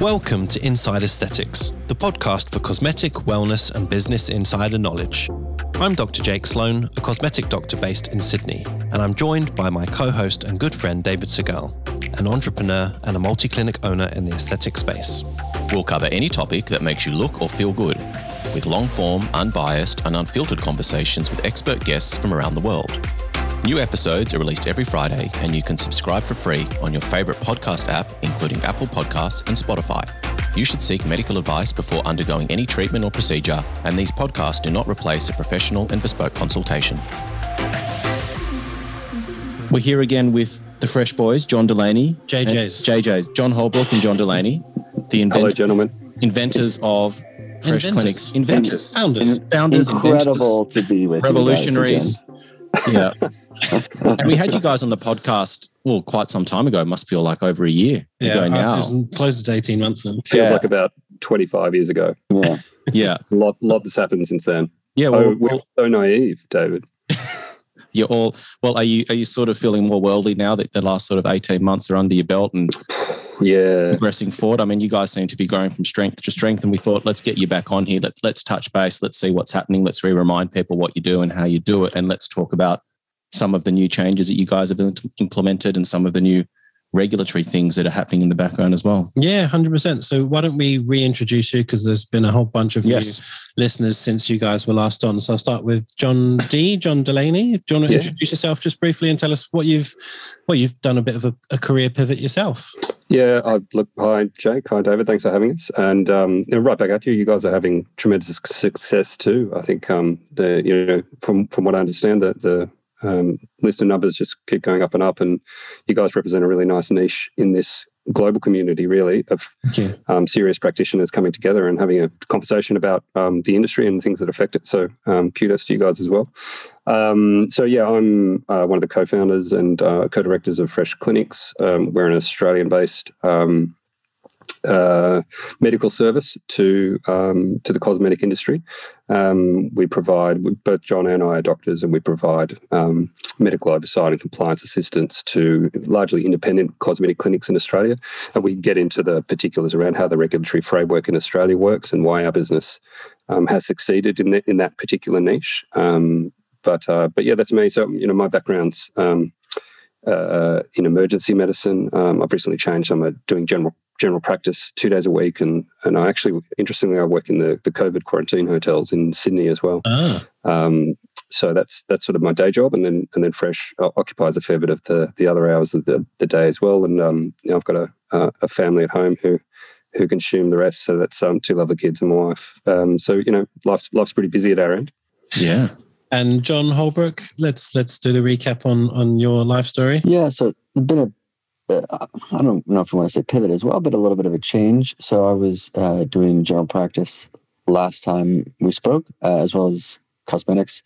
Welcome to Inside Aesthetics, the podcast for cosmetic, wellness, and business insider knowledge. I'm Dr. Jake Sloane, a cosmetic doctor based in Sydney, and I'm joined by my co host and good friend David Segal, an entrepreneur and a multi clinic owner in the aesthetic space. We'll cover any topic that makes you look or feel good, with long form, unbiased, and unfiltered conversations with expert guests from around the world. New episodes are released every Friday, and you can subscribe for free on your favorite podcast app, including Apple Podcasts and Spotify. You should seek medical advice before undergoing any treatment or procedure, and these podcasts do not replace a professional and bespoke consultation. We're here again with the Fresh Boys, John Delaney. JJ's. JJ's. John Holbrook and John Delaney, the invent- Hello, gentlemen. inventors of Fresh Inventors. Clinics. Inventors. Founders. Founders, incredible to be with revolutionaries. Yeah. and we had you guys on the podcast, well, quite some time ago. It must feel like over a year ago uh, now. it's closer to 18 months now. Feels Yeah. like about 25 years ago. You guys again. Yeah. A lot, lot has happened since then. Yeah. oh, we're well, so naive, David. you're all, well, are you, are you sort of feeling more worldly now that the last sort of 18 months are under your belt and Yeah. progressing forward? I mean, you guys seem to be growing from strength to strength. And we thought, let's get you back on here. Let, let's touch base. Let's see what's happening. Let's re remind people what you do and how you do it. And let's talk about some of the new changes that you guys have implemented and some of the new regulatory things that are happening in the background as well. Yeah, 100%. So why don't we reintroduce you? Because there's been a whole bunch of Yes. new listeners since you guys were last on. So I'll start with John D, John Delaney. Do you want to Yeah. introduce yourself just briefly and tell us what you've, well, you've done a bit of a, a career pivot yourself. Yeah. I, look, hi, Jake. Hi, David. Thanks for having us. And um, you know, right back at you. You guys are having tremendous success too. I think um, the you know from from what I understand, the the um, listener numbers just keep going up and up, and you guys represent a really nice niche in this global community, really, of um, serious practitioners coming together and having a conversation about um, the industry and things that affect it. So um, kudos to you guys as well. Um, so yeah, I'm uh, one of the co-founders and uh, co-directors of Fresh Clinics. Um, we're an Australian-based um, uh, medical service to um, to the cosmetic industry. Um, we provide both John and I are doctors, and we provide um, medical oversight and compliance assistance to largely independent cosmetic clinics in Australia. And we get into the particulars around how the regulatory framework in Australia works and why our business um, has succeeded in, the, in that particular niche. Um, but uh, but yeah, that's me. So you know, my background's um, uh, in emergency medicine. Um, I've recently changed. I'm doing general general practice two days a week, and and I actually interestingly I work in the the COVID quarantine hotels in Sydney as well. Ah, Um, so that's that's sort of my day job, and then and then Fresh uh, occupies a fair bit of the the other hours of the, the day as well. And um, you know, I've got a uh, a family at home who who consume the rest. So that's um, two lovely kids and my wife. Um, so you know, life's life's pretty busy at our end. Yeah. and John Holbrook, let's let's do the recap on on your life story. Yeah, so it's been a, I don't know if I want to say pivot as well, but a little bit of a change. So I was uh, doing general practice last time we spoke, uh, as well as cosmetics,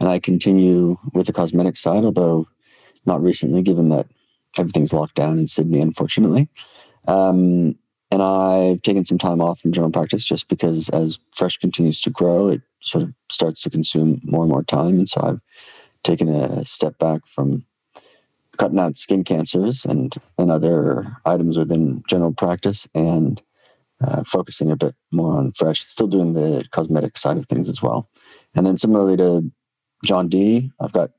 and I continue with the cosmetic side, although not recently, given that everything's locked down in Sydney, unfortunately. Um, and I've taken some time off from general practice just because as Fresh continues to grow, it sort of starts to consume more and more time, and so I've taken a step back from cutting out skin cancers and, and other items within general practice and uh, focusing a bit more on fresh, still doing the cosmetic side of things as well. And then similarly to John D, I've got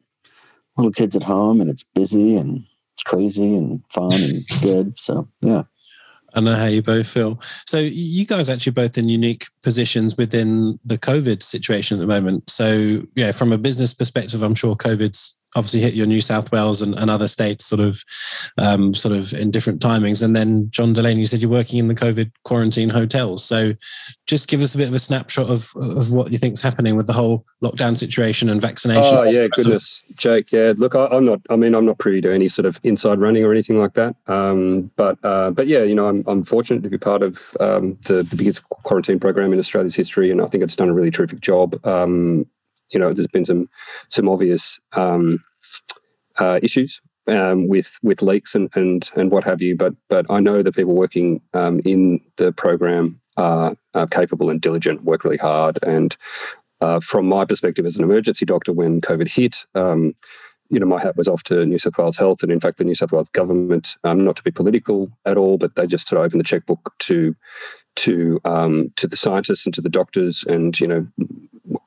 little kids at home and it's busy and it's crazy and fun and good. So yeah. I know how you both feel. So you guys actually both in unique positions within the COVID situation at the moment. So yeah, from a business perspective, I'm sure COVID's obviously hit your New South Wales and, and other states sort of um, sort of in different timings. And then John Delaney, you said you're working in the COVID quarantine hotels. So just give us a bit of a snapshot of, of what you think's happening with the whole lockdown situation and vaccination. Oh yeah, goodness, Jake. Yeah, look, I, I'm not. I mean, I'm not privy to any sort of inside running or anything like that. Um, but uh, but yeah, you know, I'm I'm fortunate to be part of um, the the biggest quarantine program in Australia's history, and I think it's done a really terrific job. Um, you know, there's been some some obvious um, uh, issues um, with with leaks and and and what have you, but but I know that people working um, in the program are, are capable and diligent, work really hard, and uh, from my perspective as an emergency doctor, when COVID hit, um, you know, my hat was off to New South Wales Health and, in fact, the New South Wales government. Um, not to be political at all, but they just sort of opened the checkbook to to um, to the scientists and to the doctors. And you know,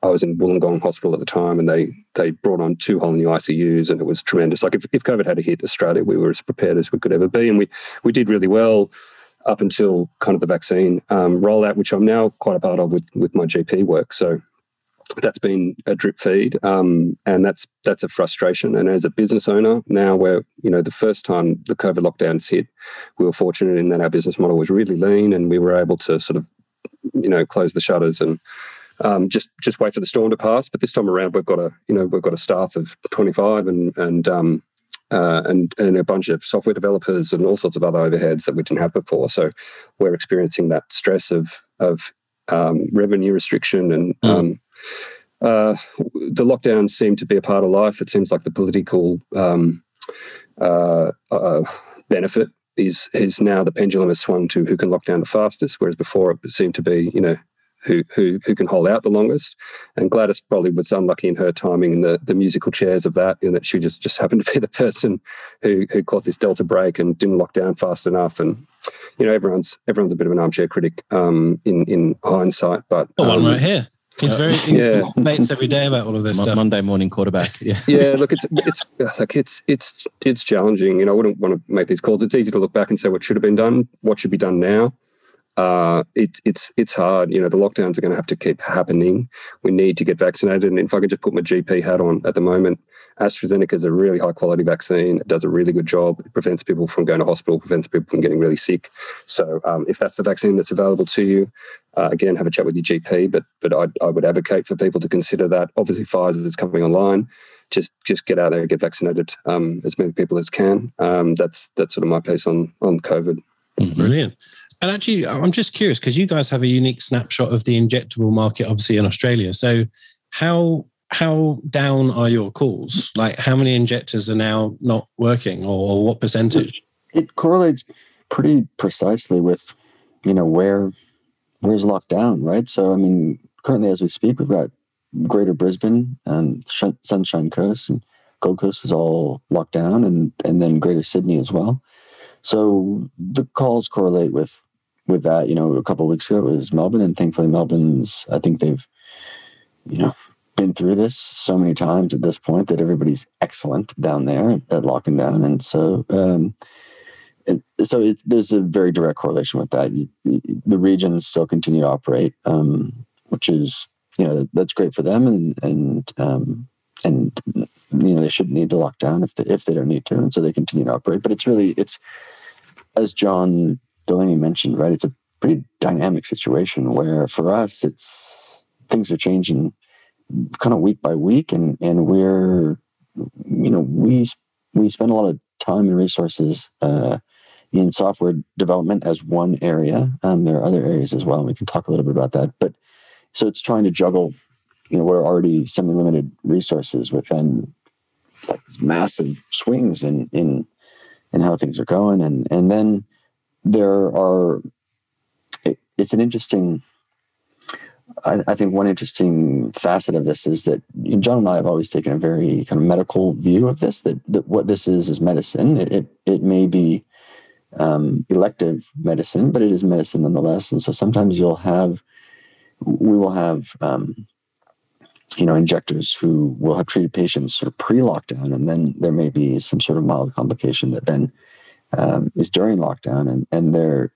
I was in Wollongong Hospital at the time, and they they brought on two whole new ICUs, and it was tremendous. Like if, if COVID had hit Australia, we were as prepared as we could ever be, and we we did really well up until kind of the vaccine um, rollout, which I'm now quite a part of with with my GP work. So that's been a drip feed, um, and that's that's a frustration. And as a business owner, now where you know the first time the COVID lockdowns hit, we were fortunate in that our business model was really lean, and we were able to sort of you know close the shutters and um, just just wait for the storm to pass. But this time around, we've got a you know we've got a staff of 25 and and um, uh, and and a bunch of software developers and all sorts of other overheads that we didn't have before. So we're experiencing that stress of of um, revenue restriction and mm. uh, the lockdowns seem to be a part of life. It seems like the political um, uh, uh, benefit is is now the pendulum has swung to who can lock down the fastest, whereas before it seemed to be you know who who who can hold out the longest. And Gladys probably was unlucky in her timing in the, the musical chairs of that, in that she just just happened to be the person who who caught this delta break and didn't lock down fast enough. And you know, everyone's everyone's a bit of an armchair critic um, in in hindsight. But um, one right here. He's very yeah. debates every day about all of this stuff. Monday morning quarterback. Yeah. yeah. Look, it's it's like it's it's it's challenging. You know, I wouldn't want to make these calls. It's easy to look back and say what should have been done, what should be done now uh, it, it's it's hard. You know, the lockdowns are going to have to keep happening. We need to get vaccinated. And if I could just put my GP hat on at the moment, AstraZeneca is a really high quality vaccine. It does a really good job. It prevents people from going to hospital, prevents people from getting really sick. So um, if that's the vaccine that's available to you, uh, again, have a chat with your GP. But but I, I would advocate for people to consider that. Obviously, Pfizer is coming online. Just just get out there and get vaccinated um, as many people as can. Um, that's that's sort of my piece on on COVID. Brilliant. And actually, I'm just curious because you guys have a unique snapshot of the injectable market, obviously in Australia. So, how how down are your calls? Like, how many injectors are now not working, or what percentage? It correlates pretty precisely with, you know, where where's locked down, right? So, I mean, currently as we speak, we've got Greater Brisbane and Sunshine Coast and Gold Coast is all locked down, and and then Greater Sydney as well. So the calls correlate with with that, you know, a couple weeks ago it was Melbourne, and thankfully Melbourne's. I think they've, you know, been through this so many times at this point that everybody's excellent down there at locking down, and so. Um, so it's, there's a very direct correlation with that. The regions still continue to operate, um, which is you know that's great for them, and and um, and you know they shouldn't need to lock down if they, if they don't need to, and so they continue to operate. But it's really it's as John Delaney mentioned, right? It's a pretty dynamic situation where for us, it's things are changing kind of week by week, and and we're you know we we spend a lot of time and resources uh, in software development as one area. Um, there are other areas as well, and we can talk a little bit about that. But so it's trying to juggle, you know, what are already semi-limited resources within like massive swings in in in how things are going, and and then there are it, it's an interesting I, I, think one interesting facet of this is that John and I have always taken a very kind of medical view of this. That, that what this is is medicine. It it, it may be um, elective medicine, but it is medicine nonetheless. And so sometimes you'll have we will have um, you know injectors who will have treated patients sort of pre-lockdown, and then there may be some sort of mild complication that then um, is during lockdown, and and there,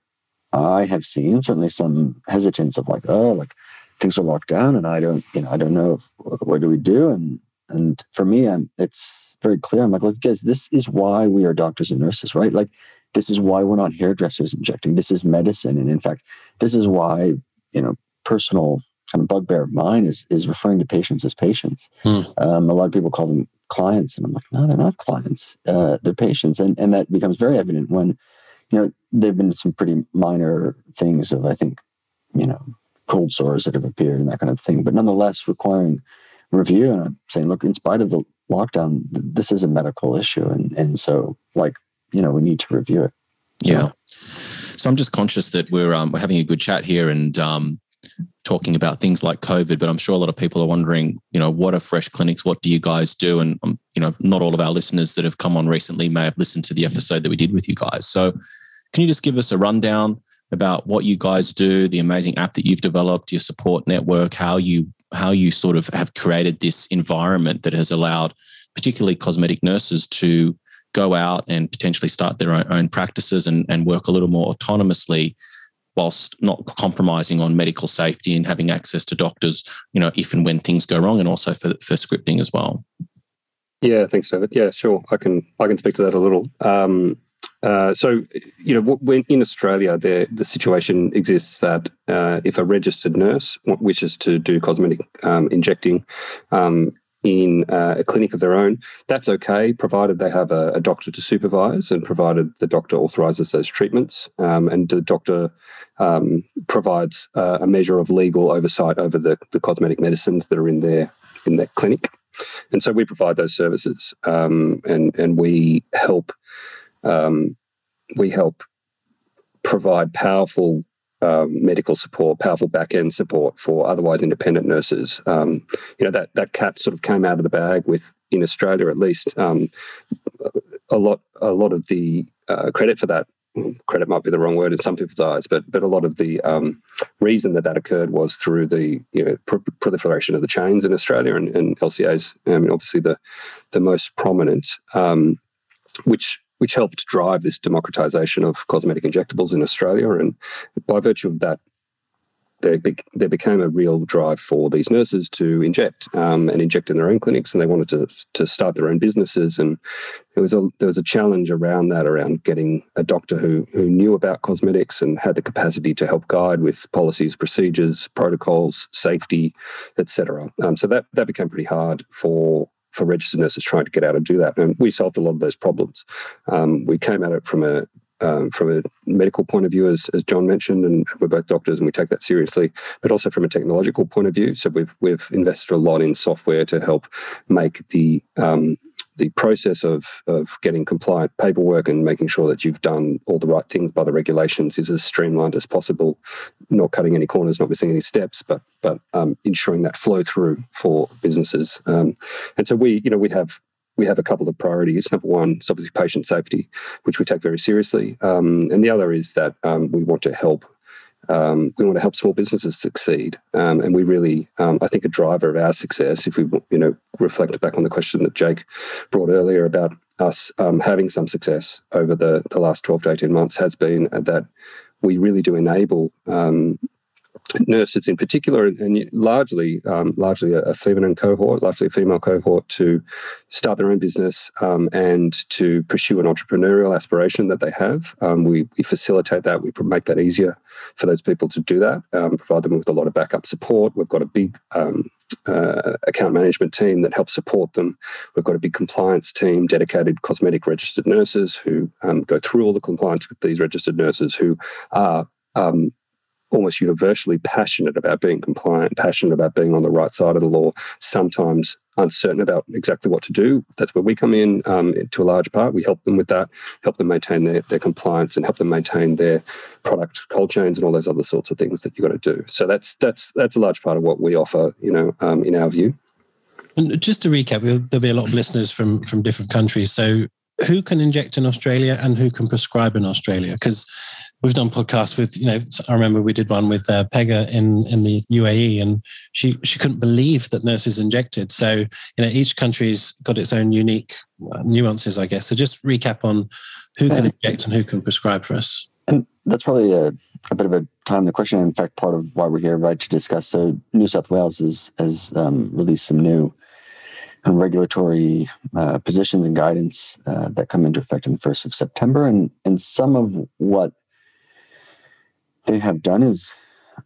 I have seen certainly some hesitance of like, oh, like things are locked down, and I don't, you know, I don't know if, what do we do, and and for me, I'm it's very clear. I'm like, look, guys, this is why we are doctors and nurses, right? Like, this is why we're not hairdressers injecting. This is medicine, and in fact, this is why you know personal kind of bugbear of mine is is referring to patients as patients. Hmm. Um, a lot of people call them clients, and I'm like, no, they're not clients. Uh, they're patients, and and that becomes very evident when you know there've been some pretty minor things of I think you know cold sores that have appeared and that kind of thing, but nonetheless requiring review. And I'm saying, look, in spite of the lockdown, this is a medical issue, and and so like you know we need to review it. Yeah. So I'm just conscious that we're um, we're having a good chat here, and um, talking about things like COVID, but I'm sure a lot of people are wondering, you know, what are fresh clinics? What do you guys do? And, um, you know, not all of our listeners that have come on recently may have listened to the episode that we did with you guys. So can you just give us a rundown about what you guys do, the amazing app that you've developed, your support network, how you how you sort of have created this environment that has allowed particularly cosmetic nurses to go out and potentially start their own, practices and, and work a little more autonomously whilst not compromising on medical safety and having access to doctors, you know, if and when things go wrong, and also for, for scripting as well. Yeah, thanks, David. Yeah, sure. I can I can speak to that a little. Um, uh, so, you know, when in Australia, the the situation exists that uh, if a registered nurse wishes to do cosmetic um, injecting um, in uh, a clinic of their own, that's okay, provided they have a, a, doctor to supervise and provided the doctor authorises those treatments um, and the doctor um, provides uh, a measure of legal oversight over the, the cosmetic medicines that are in their in their clinic. And so we provide those services um, and and we help um, we help provide powerful um, medical support, powerful back end support for otherwise independent nurses. Um, you know that that cat sort of came out of the bag with in Australia at least. Um, a lot a lot of the uh, credit for that credit might be the wrong word in some people's eyes, but but a lot of the um, reason that that occurred was through the you know, pr- proliferation of the chains in Australia and, and LCAs. I mean, obviously the the most prominent, um, which which helped drive this democratization of cosmetic injectables in Australia. And by virtue of that, there, there became a real drive for these nurses to inject um, and inject in their own clinics, and they wanted to to start their own businesses. And there was a there was a challenge around that, around getting a doctor who who knew about cosmetics and had the capacity to help guide with policies, procedures, protocols, safety, etc. Um, so that that became pretty hard for for registered nurses trying to get out and do that. And we solved a lot of those problems. Um, we came at it from a um, from a medical point of view, as, as John mentioned, and we're both doctors and we take that seriously, but also from a technological point of view. So we've we've invested a lot in software to help make the um, the process of of getting compliant paperwork and making sure that you've done all the right things by the regulations is as streamlined as possible, not cutting any corners, not missing any steps, but but um, ensuring that flow through for businesses. Um, and so we, you know, we have we have a couple of priorities. Number one is obviously patient safety, which we take very seriously, um, and the other is that um, we want to help um, we want to help small businesses succeed, um, and we really, um, I think, a driver of our success. If we, you know, reflect back on the question that Jake brought earlier about us um, having some success over the the last twelve to eighteen months, has been that we really do enable um, nurses in particular, and largely um, largely a, feminine cohort, largely a female cohort, to start their own business um, and to pursue an entrepreneurial aspiration that they have. Um, we, we, facilitate that. We make that easier for those people to do that. Um, provide them with a lot of backup support. We've got a big um, uh, account management team that helps support them. We've got a big compliance team, dedicated cosmetic registered nurses who um, go through all the compliance with these registered nurses who are um, almost universally passionate about being compliant, passionate about being on the right side of the law, sometimes uncertain about exactly what to do. That's where we come in um, to a large part. We help them with that, help them maintain their, their compliance and help them maintain their product cold chains and all those other sorts of things that you've got to do. So that's that's that's a large part of what we offer, you know, um, in our view. And just to recap, there'll be a lot of listeners from from different countries. So who can inject in Australia and who can prescribe in Australia? Because we've done podcasts with, you know, I remember we did one with uh, Pega in in the UAE, and she she couldn't believe that nurses injected. So you know, each country's got its own unique uh, nuances, I guess. So just recap on who can inject and who can prescribe for us. And that's probably a, a bit of a time the question. In fact, part of why we're here, right, to discuss. So New South Wales is, has um, released some new and regulatory uh, positions and guidance uh, that come into effect on the 1st of September. And, and some of what they have done is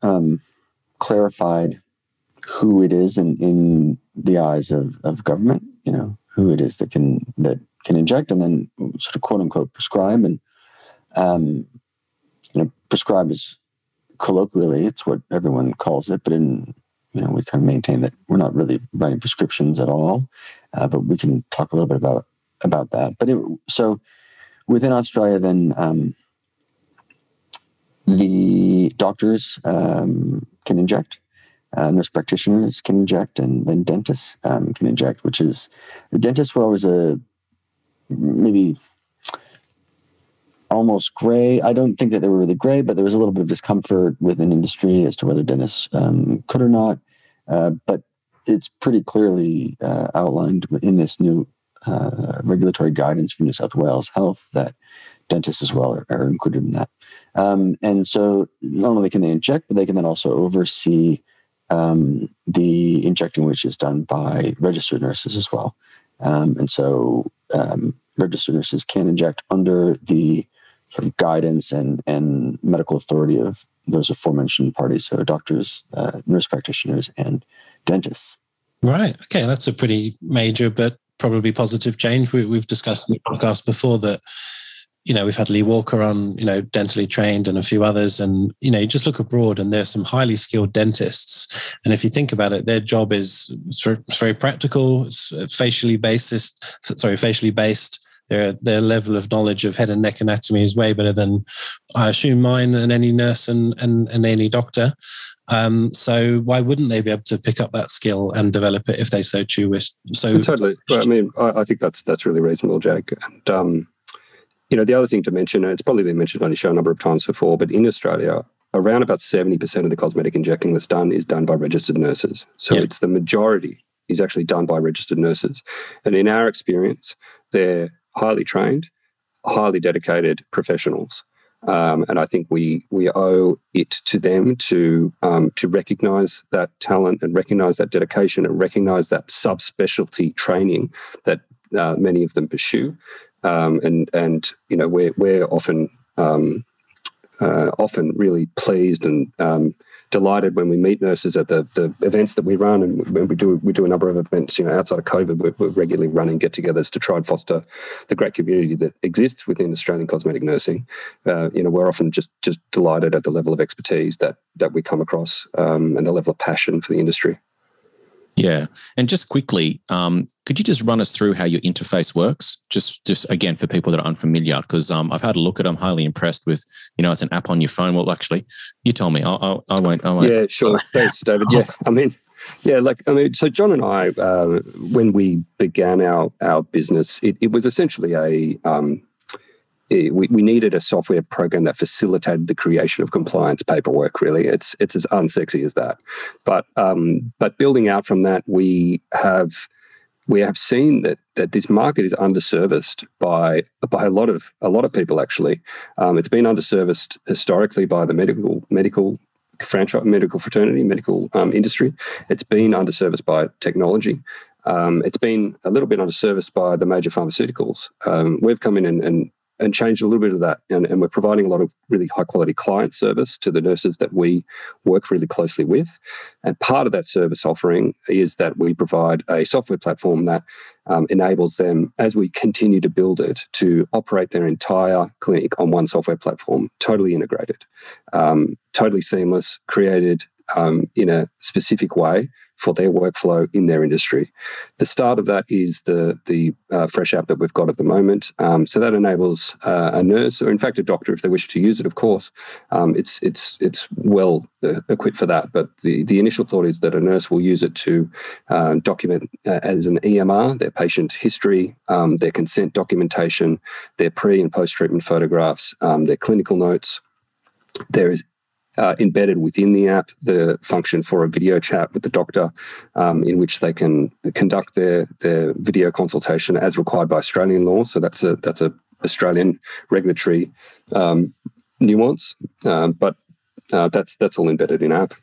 um, clarified who it is in, in the eyes of, of government, you know, who it is that can that can inject and then sort of quote unquote prescribe. And um, you know, prescribe is colloquially it's what everyone calls it, but in you know, we kind of maintain that we're not really writing prescriptions at all, uh, but we can talk a little bit about about that. But it, so within Australia, then um, the doctors um, can inject, uh, nurse practitioners can inject, and then dentists um, can inject. Which is the dentists were always a maybe almost gray. I don't think that they were really gray, but there was a little bit of discomfort within industry as to whether dentists um, could or not. Uh, but it's pretty clearly uh, outlined in this new uh, regulatory guidance from New South Wales Health that dentists as well are, are included in that. Um, and so not only can they inject, but they can then also oversee um, the injecting, which is done by registered nurses as well. Um, and so um, registered nurses can inject under the sort of guidance and, and medical authority of those aforementioned parties, so doctors, uh, nurse practitioners, and dentists. Right. Okay, that's a pretty major but probably positive change. We, have discussed in the podcast before that. You know, we've had Lee Walker on, you know, dentally trained and a few others. And, you know, you just look abroad and there's some highly skilled dentists. And if you think about it, their job is it's very practical, it's facially based, sorry, facially based their their level of knowledge of head and neck anatomy is way better than I assume mine and any nurse and and, and any doctor. Um, so why wouldn't they be able to pick up that skill and develop it if they so choose? So totally. Well, I mean, I, I, think that's that's really reasonable, Jake. And um, you know, the other thing to mention, and it's probably been mentioned on your show a number of times before, but in Australia, around about seventy percent of the cosmetic injecting that's done is done by registered nurses. So yeah. it's the majority is actually done by registered nurses, and in our experience, they're highly trained, highly dedicated professionals. Um, and I think we we owe it to them to um, to recognise that talent and recognise that dedication and recognise that subspecialty training that uh, many of them pursue. Um, and and you know we're we're often um, uh, often really pleased and um, delighted when we meet nurses at the, the events that we run, and when we do we do a number of events. You know, outside of COVID, we're, we're regularly running get-togethers to try and foster the great community that exists within Australian cosmetic nursing. Uh, you know, we're often just just delighted at the level of expertise that that we come across um, and the level of passion for the industry. Yeah, and just quickly, um, could you just run us through how your interface works? Just, just again for people that are unfamiliar, because um, I've had a look at. it. I'm highly impressed with. You know, it's an app on your phone. Well, actually, you tell me. I, I, I won't. I won't. Yeah, sure. Thanks, David. Yeah, I mean, yeah, like I mean, so John and I, uh, when we began our our business, it, it was essentially a um, we, we needed a software program that facilitated the creation of compliance paperwork. Really, it's it's as unsexy as that. But um, but building out from that, we have we have seen that that this market is underserviced by by a lot of a lot of people. Actually, um, it's been underserviced historically by the medical medical franchise medical fraternity medical um, industry. It's been underserviced by technology. Um, it's been a little bit underserviced by the major pharmaceuticals. Um, we've come in and, and, and changed a little bit of that. And, and, we're providing a lot of really high quality client service to the nurses that we work really closely with. And part of that service offering is that we provide a software platform that um, enables them, as we continue to build it, to operate their entire clinic on one software platform, totally integrated, um, totally seamless, created um, in a specific way for their workflow in their industry. The start of that is the the uh, Fresh app that we've got at the moment. Um, so that enables uh, a nurse, or in fact a doctor, if they wish to use it. Of course, um, it's it's it's well uh, equipped for that. But the the initial thought is that a nurse will use it to uh, document uh, as an EMR their patient history, um, their consent documentation, their pre and post treatment photographs, um, their clinical notes. There is uh, embedded within the app the function for a video chat with the doctor, um, in which they can conduct their their video consultation as required by Australian law. So that's a that's a Australian regulatory um, nuance, um, but uh, that's that's all embedded in app.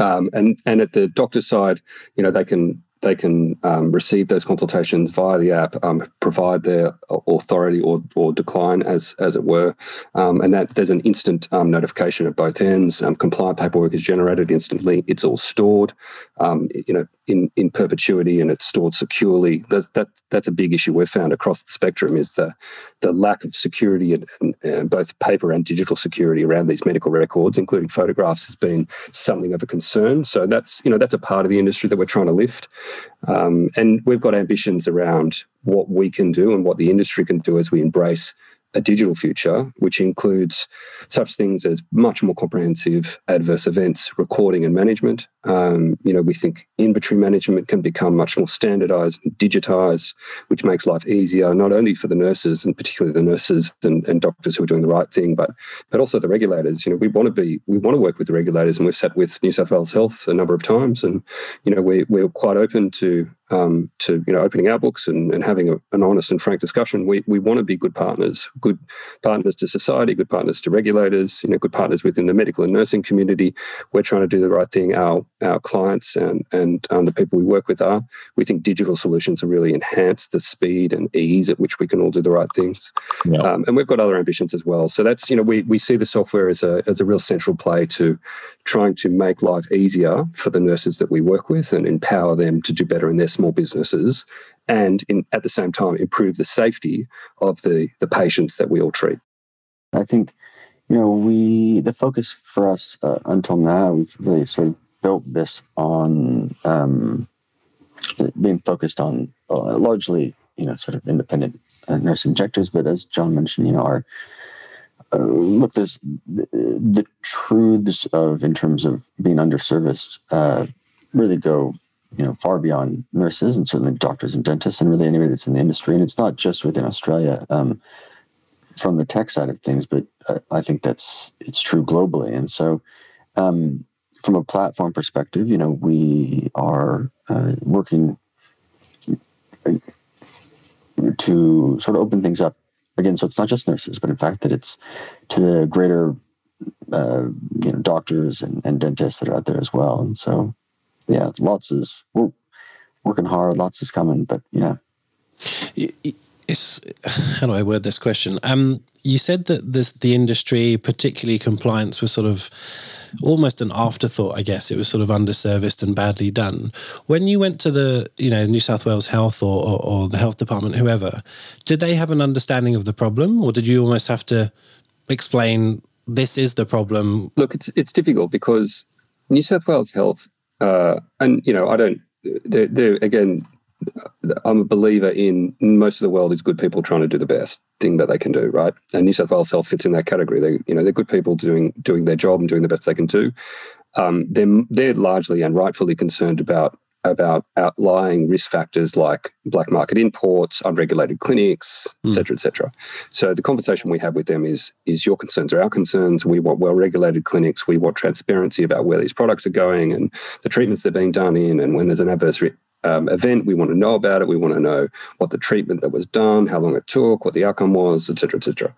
Um, and and at the doctor side, you know they can they can um, receive those consultations via the app, um, provide their authority or, or decline, as as it were, um, and that there's an instant um, notification at both ends. Um, compliant paperwork is generated instantly. It's all stored, um, you know, in in perpetuity, and it's stored securely. That's that that's a big issue we've found across the spectrum is the the lack of security and, and, and both paper and digital security around these medical records, including photographs, has been something of a concern. So that's you know that's a part of the industry that we're trying to lift. Um, and we've got ambitions around what we can do and what the industry can do as we embrace a digital future, which includes such things as much more comprehensive adverse events recording and management. Um, you know, we think inventory management can become much more standardized and digitized, which makes life easier, not only for the nurses and particularly the nurses and, and doctors who are doing the right thing, but but also the regulators. You know, we want to be we want to work with the regulators, and we've sat with New South Wales Health a number of times, and you know, we we're quite open to um, to you know opening our books and, and having a, an honest and frank discussion. We we want to be good partners, good partners to society, good partners to regulators, you know, good partners within the medical and nursing community. We're trying to do the right thing. Our our clients and and um, the people we work with are. We think digital solutions are really enhance the speed and ease at which we can all do the right things. Yeah. Um, and we've got other ambitions as well. So that's you know we we see the software as a as a real central play to trying to make life easier for the nurses that we work with and empower them to do better in their small businesses and in, at the same time improve the safety of the, the patients that we all treat. I think, you know, we, the focus for us uh, until now, we've really sort of built this on um, being focused on uh, largely, you know, sort of independent uh, nurse injectors. But as John mentioned, you know, our uh, look, there's the, the, truths of in terms of being underserviced uh, really go you know far beyond nurses and certainly doctors and dentists and really anybody that's in the industry. And it's not just within australia um, from the tech side of things but uh, i think that's it's true globally. And so um, from a platform perspective you know we are uh, working to sort of open things up. Again so it's not just nurses but in fact that it's to the greater uh, you know doctors and, and dentists that are out there as well. And so yeah, lots is we're working hard. Lots is coming, but yeah. It's how do I word this question? Um, you said that this the industry, particularly compliance, was sort of almost an afterthought. I guess it was sort of underserviced and badly done. When you went to the you know New South Wales Health or, or, or the health department, whoever, did they have an understanding of the problem, or did you almost have to explain this is the problem? Look, it's it's difficult because New South Wales Health uh, and you know, I don't. They're, they're, again, I'm a believer in most of the world is good people trying to do the best thing that they can do, right? And New South Wales Health fits in that category. They, you know, they're good people doing doing their job and doing the best they can do. Um, they're they're largely and rightfully concerned about about outlying risk factors like black market imports, unregulated clinics, et hmm. cetera, et cetera. So the conversation we have with them is, is your concerns are our concerns. We want well-regulated clinics. We want transparency about where these products are going and the treatments they're being done in. And when there's an adverse um, event, we want to know about it. We want to know what the treatment that was done, how long it took, what the outcome was, et cetera, et cetera.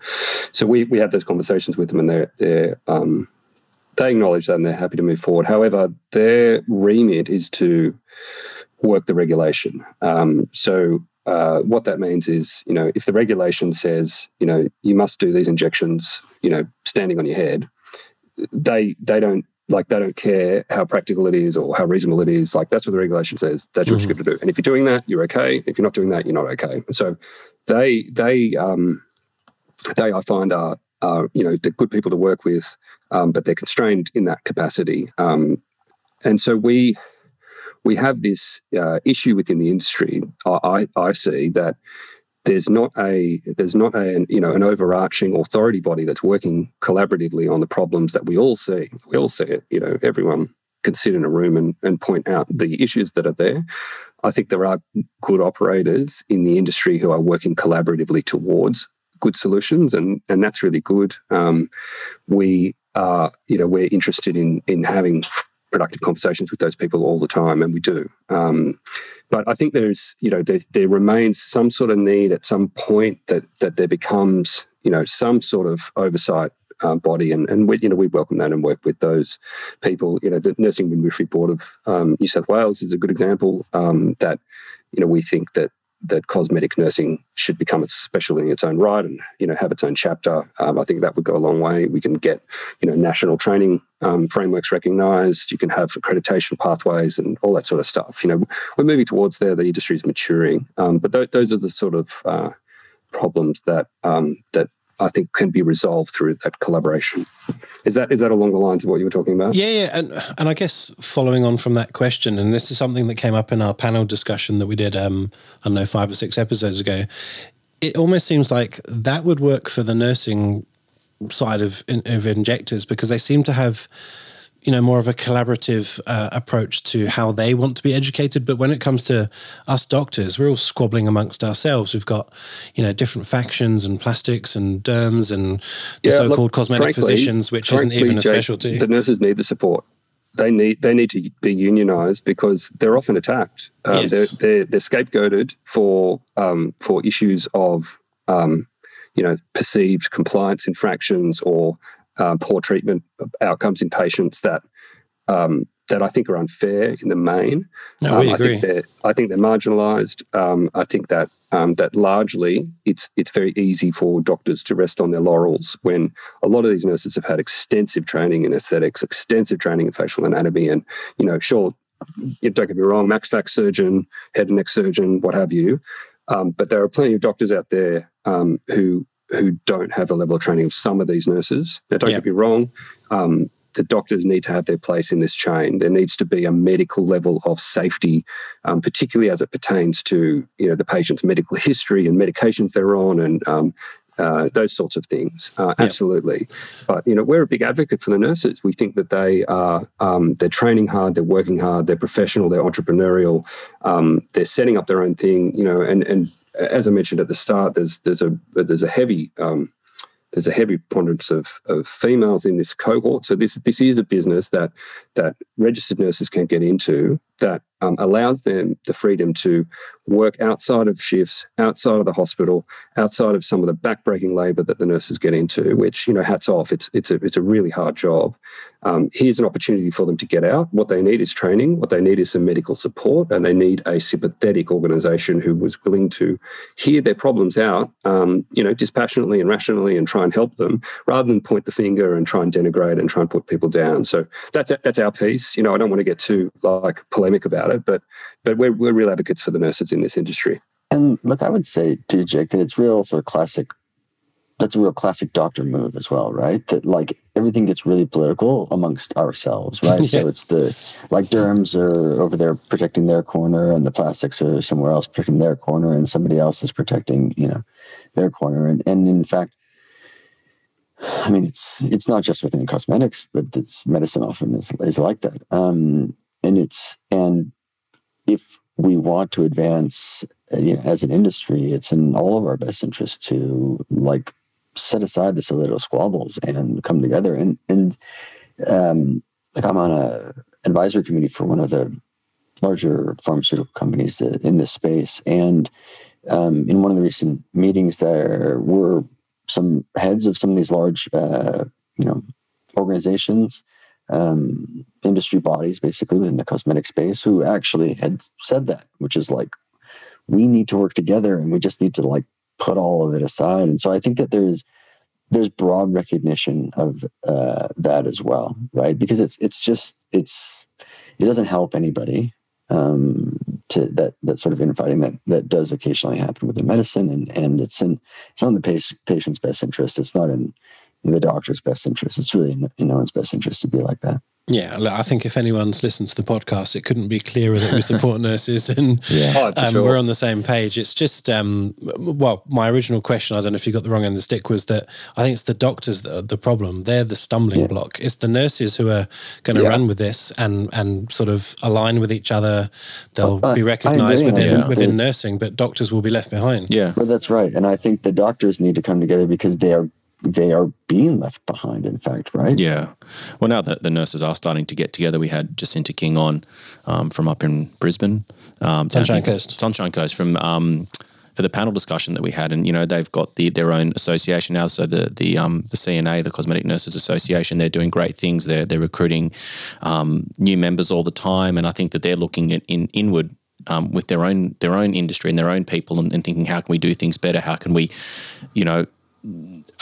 So we, we have those conversations with them and they're, they're um, they acknowledge that and they're happy to move forward. However, their remit is to work the regulation. Um, so uh, what that means is, you know, if the regulation says, you know, you must do these injections, you know, standing on your head, they they don't like they don't care how practical it is or how reasonable it is. Like that's what the regulation says. That's what mm-hmm. you're going to do. And if you're doing that, you're okay. If you're not doing that, you're not okay. So they they um, they I find are are you know they're good people to work with, um, but they're constrained in that capacity. Um, and so we we have this uh, issue within the industry. I, I see that there's not a there's not a you know an overarching authority body that's working collaboratively on the problems that we all see. We all see it. You know, everyone can sit in a room and, and point out the issues that are there. I think there are good operators in the industry who are working collaboratively towards good solutions, and and that's really good. Um, we are, you know, we're interested in in having productive conversations with those people all the time, and we do. Um, but I think there's, you know, there, there remains some sort of need at some point that that there becomes, you know, some sort of oversight um, body, and and we, you know, we welcome that and work with those people. You know, the Nursing Midwifery Board of um, New South Wales is a good example um, that, you know, we think that that cosmetic nursing should become a specialty in its own right and you know have its own chapter. Um, I think that would go a long way. We can get you know national training um, frameworks recognised. You can have accreditation pathways and all that sort of stuff. You know we're moving towards there. The industry is maturing, um, but th- those are the sort of uh, problems that um, that I think can be resolved through that collaboration. Is that is that along the lines of what you were talking about? Yeah, yeah, and and I guess following on from that question, and this is something that came up in our panel discussion that we did, um, I don't know, five or six episodes ago. it almost seems like that would work for the nursing side of of injectors because they seem to have you know more of a collaborative uh, approach to how they want to be educated. But when it comes to us doctors we're all squabbling amongst ourselves. We've got you know different factions and plastics and derms and the yeah, so-called look, cosmetic frankly, physicians which isn't even a specialty. the nurses need the support. They need they need to be unionized because they're often attacked. Um, yes. they're, they're, they're scapegoated for um, for issues of um, you know perceived compliance infractions or uh, poor treatment outcomes in patients that um, that I think are unfair in the main. No, um, we agree. I think they're, I think they're marginalised. Um, I think that um, that largely it's it's very easy for doctors to rest on their laurels when a lot of these nurses have had extensive training in aesthetics, extensive training in facial anatomy, and you know, sure, don't get me wrong, max fac surgeon, head and neck surgeon, what have you. Um, but there are plenty of doctors out there um, who who don't have the level of training of some of these nurses. Now, don't yeah. get me wrong. Um, the doctors need to have their place in this chain. There needs to be a medical level of safety, um, particularly as it pertains to you know the patient's medical history and medications they're on, and um, uh, those sorts of things. Uh, yep. Absolutely, but you know we're a big advocate for the nurses. We think that they are um, they're training hard, they're working hard, they're professional, they're entrepreneurial, um, they're setting up their own thing. You know, and and as I mentioned at the start, there's there's a there's a heavy um, there's a heavy preponderance of, of females in this cohort. So this this is a business that that registered nurses can get into that um, allows them the freedom to work outside of shifts, outside of the hospital, outside of some of the backbreaking labour that the nurses get into. Which you know, hats off. It's it's a it's a really hard job. Um, here's an opportunity for them to get out. What they need is training. What they need is some medical support, and they need a sympathetic organisation who was willing to hear their problems out, um, you know, dispassionately and rationally, and try and help them, rather than point the finger and try and denigrate and try and put people down. So that's that's our piece. You know, I don't want to get too like polemic about it, but but we're we're real advocates for the nurses in this industry. And look, I would say to you, Jake, that it's real sort of classic. That's a real classic doctor move as well, right? That like everything gets really political amongst ourselves, right? yeah. So it's the like derms are over there protecting their corner, and the plastics are somewhere else protecting their corner, and somebody else is protecting, you know, their corner. And and in fact, I mean, it's it's not just within cosmetics, but it's medicine often is is like that. Um, and it's and if we want to advance uh, you know, as an industry, it's in all of our best interest to like set aside the little squabbles and come together. And and um, like I'm on a advisory committee for one of the larger pharmaceutical companies in this space, and um, in one of the recent meetings, there were some heads of some of these large, uh, you know, organizations um, industry bodies, basically within the cosmetic space, who actually had said that, which is like, we need to work together and we just need to like put all of it aside. And so I think that there's there's broad recognition of uh, that as well, right? Because it's it's just it's it doesn't help anybody um, to that that sort of infighting that that does occasionally happen within medicine, and and it's in it's not in the patient's best interest. It's not in the doctor's best interest. It's really in, in no one's best interest to be like that. Yeah, I think if anyone's listened to the podcast, it couldn't be clearer that we support nurses and yeah. oh, um, sure. we're on the same page. It's just, um, well, my original question, I don't know if you got the wrong end of the stick, was that I think it's the doctors that are the problem. They're the stumbling yeah. block. It's the nurses who are going to yeah. run with this and and sort of align with each other. They'll be recognised within within nursing, but doctors will be left behind. Yeah, well, that's right. And I think the doctors need to come together because they are they are being left behind, in fact, right? Yeah. Well, now that the nurses are starting to get together, we had Jacinta King on um, from up in Brisbane. Um, Sunshine Coast. Sunshine Coast from. Um, for the panel discussion that we had, and you know they've got the, their own association now. So the the um, the CNA, the Cosmetic Nurses Association, they're doing great things. They're they're recruiting um, new members all the time, and I think that they're looking at in inward um, with their own their own industry and their own people and, and, thinking how can we do things better how can we you know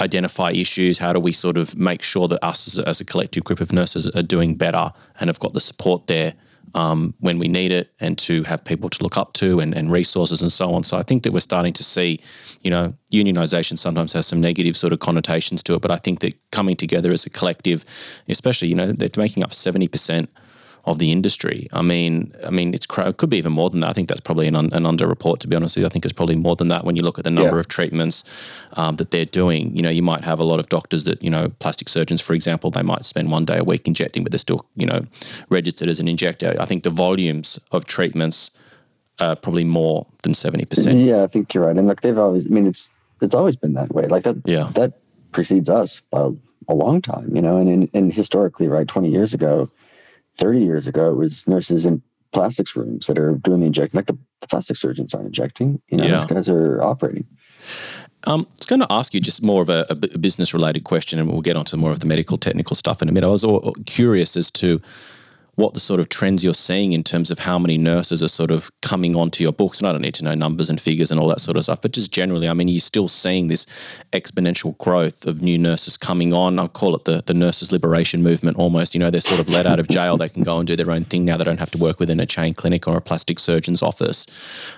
identify issues? How do we sort of make sure that us as a, as a collective group of nurses are doing better and have got the support there um, when we need it and to have people to look up to and, and, resources and so on. So I think that we're starting to see, you know, unionization sometimes has some negative sort of connotations to it, but I think that coming together as a collective, especially, you know, they're making up 70% of the industry. I mean, I mean, it's it could be even more than that. I think that's probably an, an underreport. To be honest with you, I think it's probably more than that when you look at the number yeah. of treatments um, that they're doing. You know, you might have a lot of doctors that you know, plastic surgeons, for example, they might spend one day a week injecting, but they're still you know registered as an injector. I think the volumes of treatments are probably more than seventy percent. Yeah, I think you're right. And look, they've always. I mean, it's it's always been that way. Like that. Yeah. That precedes us by a long time. You know, and in, and historically, right, twenty years ago 30 years ago, it was nurses in plastics rooms that are doing the injecting. Like the, the plastic surgeons aren't injecting. You know, yeah. these guys are operating. Um, I was going to ask you just more of a, a business related question, and we'll get onto more of the medical technical stuff in a minute. I was all curious as to what the sort of trends you're seeing in terms of how many nurses are sort of coming onto your books. And I don't need to know numbers and figures and all that sort of stuff, but just generally, I mean, you're still seeing this exponential growth of new nurses coming on. I'll call it the, the nurses' liberation movement almost. You know, they're sort of let out of jail. They can go and do their own thing now. They don't have to work within a chain clinic or a plastic surgeon's office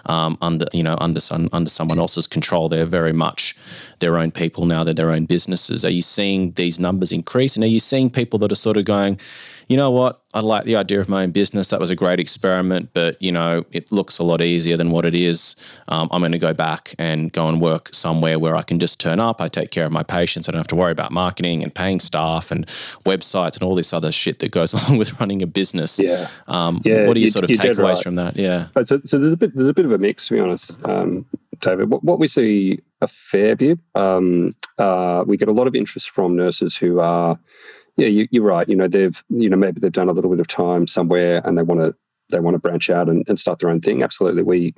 um, under, you know, under, some, under someone else's control. They're very much their own people now. They're their own businesses. Are you seeing these numbers increase? And are you seeing people that are sort of going, you know what? I like the idea of my own business. That was a great experiment, but you know, it looks a lot easier than what it is. Um, I'm going to go back and go and work somewhere where I can just turn up. I take care of my patients. I don't have to worry about marketing and paying staff and websites and all this other shit that goes along with running a business. Yeah. Um, yeah what are your sort of takeaways right. from that? Yeah. So, so there's a bit there's a bit of a mix, to be honest. Um, David. What, what, we see a fair bit, um, uh, we get a lot of interest from nurses who are yeah, you, are right. You know, they've you know maybe they've done a little bit of time somewhere and they want to they want to branch out and, and start their own thing. Absolutely, we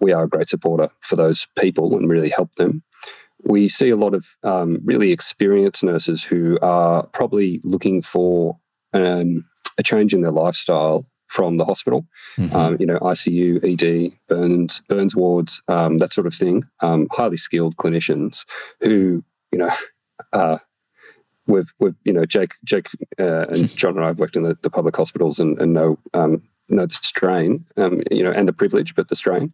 we are a great supporter for those people and really help them. We see a lot of um, really experienced nurses who are probably looking for um, a change in their lifestyle from the hospital. Mm-hmm. Um, you know, ICU, ED, burns, burns wards, um, that sort of thing. Um, highly skilled clinicians who, you know, uh, we've, we've you know Jake Jake uh, and John and I have worked in the, the public hospitals and, and know um, know the strain, um, you know, and the privilege, but the strain,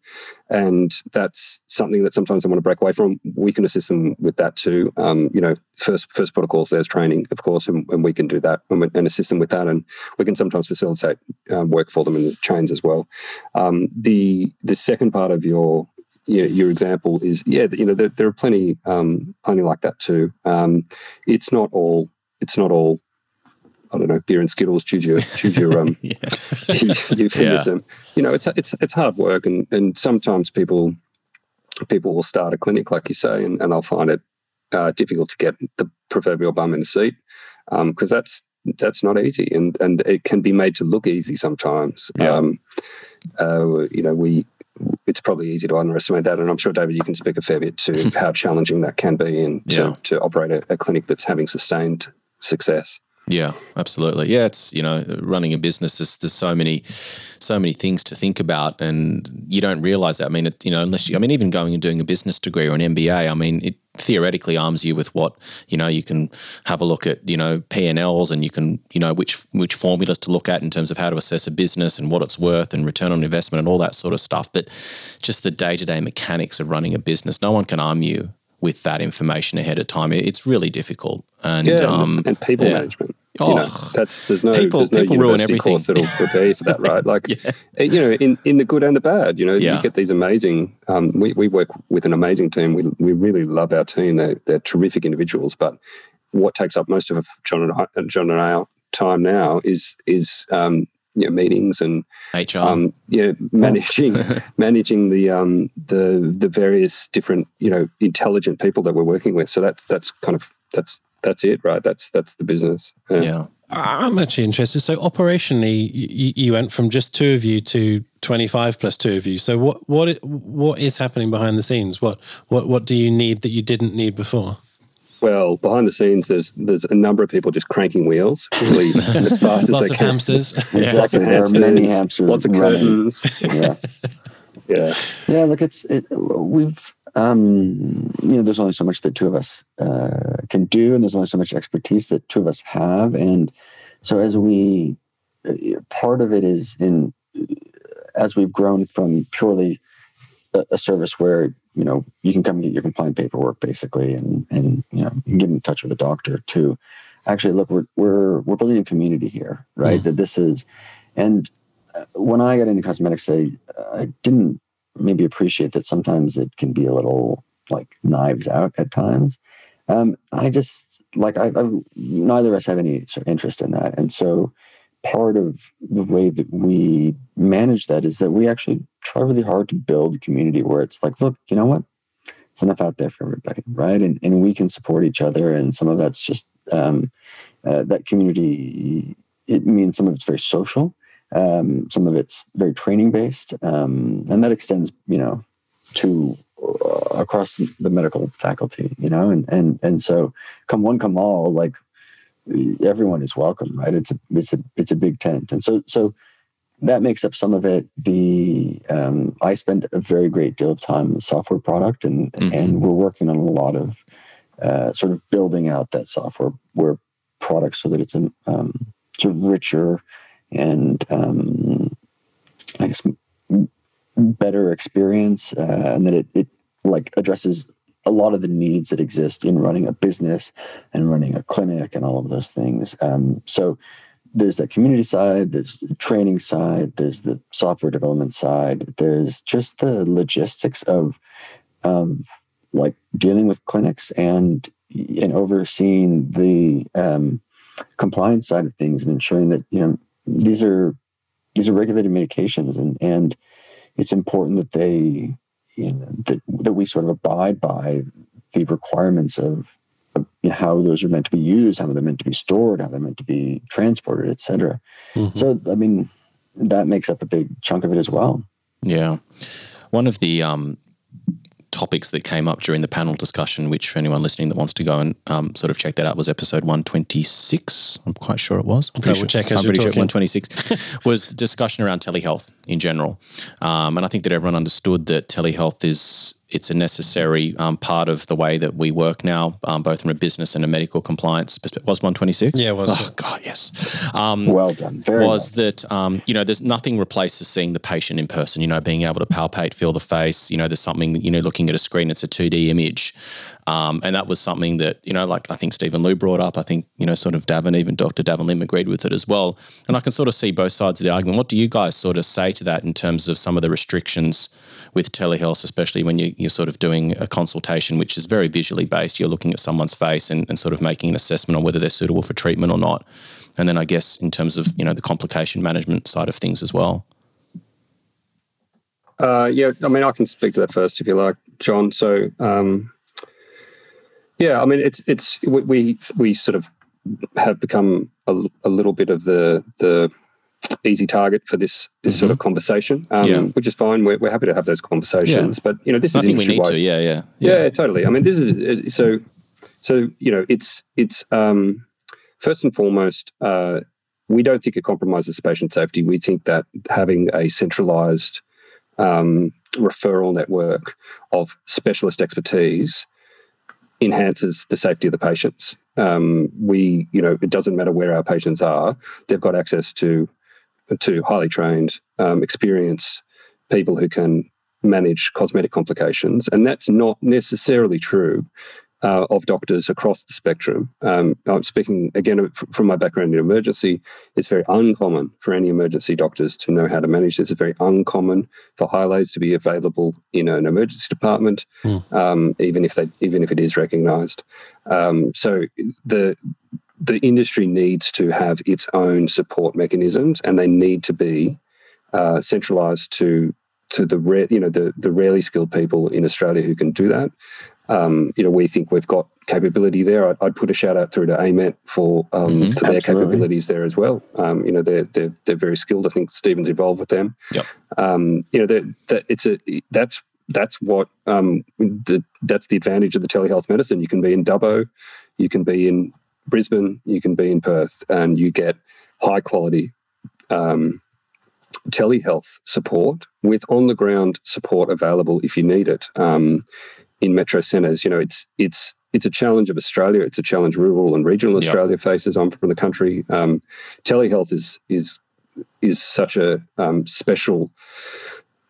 and that's something that sometimes I want to break away from. We can assist them with that too. Um, you know, first first protocols there's training, of course, and, and we can do that and, and, assist them with that, and we can sometimes facilitate um, work for them in the chains as well. Um, the the second part of your you know, your example is yeah, you know, there, there are plenty um, plenty like that too. Um, it's not all it's not all I don't know, beer and Skittles, choose your choose your um euphemism. Yeah. You know, it's it's it's hard work, and and sometimes people people will start a clinic, like you say, and, and they'll find it uh, difficult to get the proverbial bum in the seat because um, that's that's not easy, and and it can be made to look easy sometimes. Yeah. Um, uh, you know, we it's probably easy to underestimate that. And I'm sure, David, you can speak a fair bit to how challenging that can be and to, yeah. to operate a, a, clinic that's having sustained success. Yeah, absolutely. Yeah, it's you know running a business. There's, there's so many, so many things to think about, and you don't realize that. I mean, it, you know, unless you, I mean, even going and doing a business degree or an MBA. I mean, it theoretically arms you with what you know. You can have a look at you know P and you can you know which which formulas to look at in terms of how to assess a business and what it's worth and return on investment and all that sort of stuff. But just the day to day mechanics of running a business, no one can arm you with that information ahead of time. It's really difficult. And yeah, um, and people yeah. management. Oh, you know, that's there's no people, there's no people ruin everything. course that'll prepare you for that, right? Like, yeah. Eh, you know, in, in the good and the bad, you know, yeah. you get these amazing. Um, we we work with an amazing team. We we really love our team. They're they're terrific individuals. But what takes up most of John and I, John and our time now is is um, you know, meetings and HR. Um, you know, managing managing the um the the various different you know intelligent people that we're working with. So that's that's kind of that's that's it, right? That's that's the business. Yeah. yeah. I'm actually interested. So operationally, you, you, went from just two of you to 25 plus two of you. So what what what is happening behind the scenes? What what what do you need that you didn't need before? Well, behind the scenes, there's there's a number of people just cranking wheels really as fast as lots they of can. hamsters. exactly. Lots of there hamsters, are many hamsters. Lots of curtains. yeah. Yeah. Yeah. Look, it's it, we've um, you know, there's only so much that two of us uh, can do, and there's only so much expertise that two of us have. And so, as we, uh, part of it is in, as we've grown from purely a, a, service where you know you can come get your compliant paperwork basically, and and you know you get in touch with a doctor to actually look. We're we're we're building a community here, right? Mm. That this is and uh, when I got into cosmetics, I, I didn't maybe appreciate that sometimes it can be a little like knives out at times. Um, I just like I, I neither of us have any sort of interest in that, and so part of the way that we manage that is that we actually try really hard to build community where it's like, look, you know what? It's enough out there for everybody, right? And and we can support each other, and some of that's just um, uh, that community. It means some of it's very social, um, some of it's very training based, um, and that extends, you know, to uh, across the medical faculty, you know, and and and so come one, come all, like everyone is welcome, right? It's a it's a it's a big tent, and so so that makes up some of it. The um, I spend a very great deal of time in the software product, and mm-hmm. and we're working on a lot of uh, sort of building out that software where product so that it's a um, sort of richer and um, I guess better experience, uh, and that it, it like addresses a lot of the needs that exist in running a business and running a clinic and all of those things. Um, so there's that community side, there's the training side, there's the software development side, there's just the logistics of of like dealing with clinics and and overseeing the um, compliance side of things and ensuring that you know these are these are regulated medications and and it's important that they you know that, that we sort of abide by the requirements of, of how those are meant to be used how they're meant to be stored how they're meant to be transported etc mm-hmm. so i mean that makes up a big chunk of it as well. Yeah. One of the um, topics that came up during the panel discussion, which for anyone listening that wants to go and um, sort of check that out was episode 126. I'm quite sure it was. I'm pretty, sure, check I'm pretty sure 126 was discussion around telehealth in general. Um, and I think that everyone understood that telehealth is it's a necessary um, part of the way that we work now, um, both from a business and a medical compliance perspective. Was 126? Yeah, it was. Oh, God, yes. Um, well done. Very was well. that, um, you know, there's nothing replaces seeing the patient in person, you know, being able to palpate, feel the face. You know, there's something, you know, looking at a screen, it's a 2D image. Um, and that was something that, you know, like I think Steven Liew brought up. I think, you know, sort of Davin, even Dr. Davin Lim agreed with it as well. And I can sort of see both sides of the argument. What do you guys sort of say to that in terms of some of the restrictions with telehealth, especially when you, you're sort of doing a consultation, which is very visually based? You're looking at someone's face and, and sort of making an assessment on whether they're suitable for treatment or not. And then I guess in terms of, you know, the complication management side of things as well. Uh, yeah, I mean, I can speak to that first if you like, John. So, um, yeah, I mean, it's it's we we sort of have become a, a little bit of the the easy target for this this mm-hmm. sort of mm-hmm. conversation, um, yeah. which is fine. We're, we're happy to have those conversations, yeah. but you know, this I is think we need to. Yeah, yeah, yeah, yeah, totally. I mean, this is so so. You know, it's it's um, first and foremost. Uh, we don't think it compromises patient safety. We think that having a centralized um, referral network of specialist expertise enhances the safety of the patients. Um, we, you know, it doesn't matter where our patients are; they've got access to to highly trained, um, experienced people who can manage cosmetic complications, and that's not necessarily true uh, of doctors across the spectrum. Um, I'm speaking again from my background in emergency. It's very uncommon for any emergency doctors to know how to manage this. It's very uncommon for Hyalase to be available in an emergency department, mm. um, even if they even if it is recognised. Um, so the the industry needs to have its own support mechanisms, and they need to be uh, centralised to to the rare, you know, the the rarely skilled people in Australia who can do that um, you know, we think we've got capability there. I'd, I'd, put a shout out through to AMED for um, mm-hmm, for their absolutely. capabilities there as well. Um, you know, they're, they're they're very skilled. I think Steven's involved with them. Yep. Um, you know, that it's a that's that's what um, the that's the advantage of the telehealth medicine. You can be in Dubbo, you can be in Brisbane, you can be in Perth, and you get high quality um, telehealth support with on the ground support available if you need it. Um, in metro centres. You know, it's it's it's a challenge of Australia. It's a challenge rural and regional Australia yep. faces. I'm from the country. Um, telehealth is is is such a um, special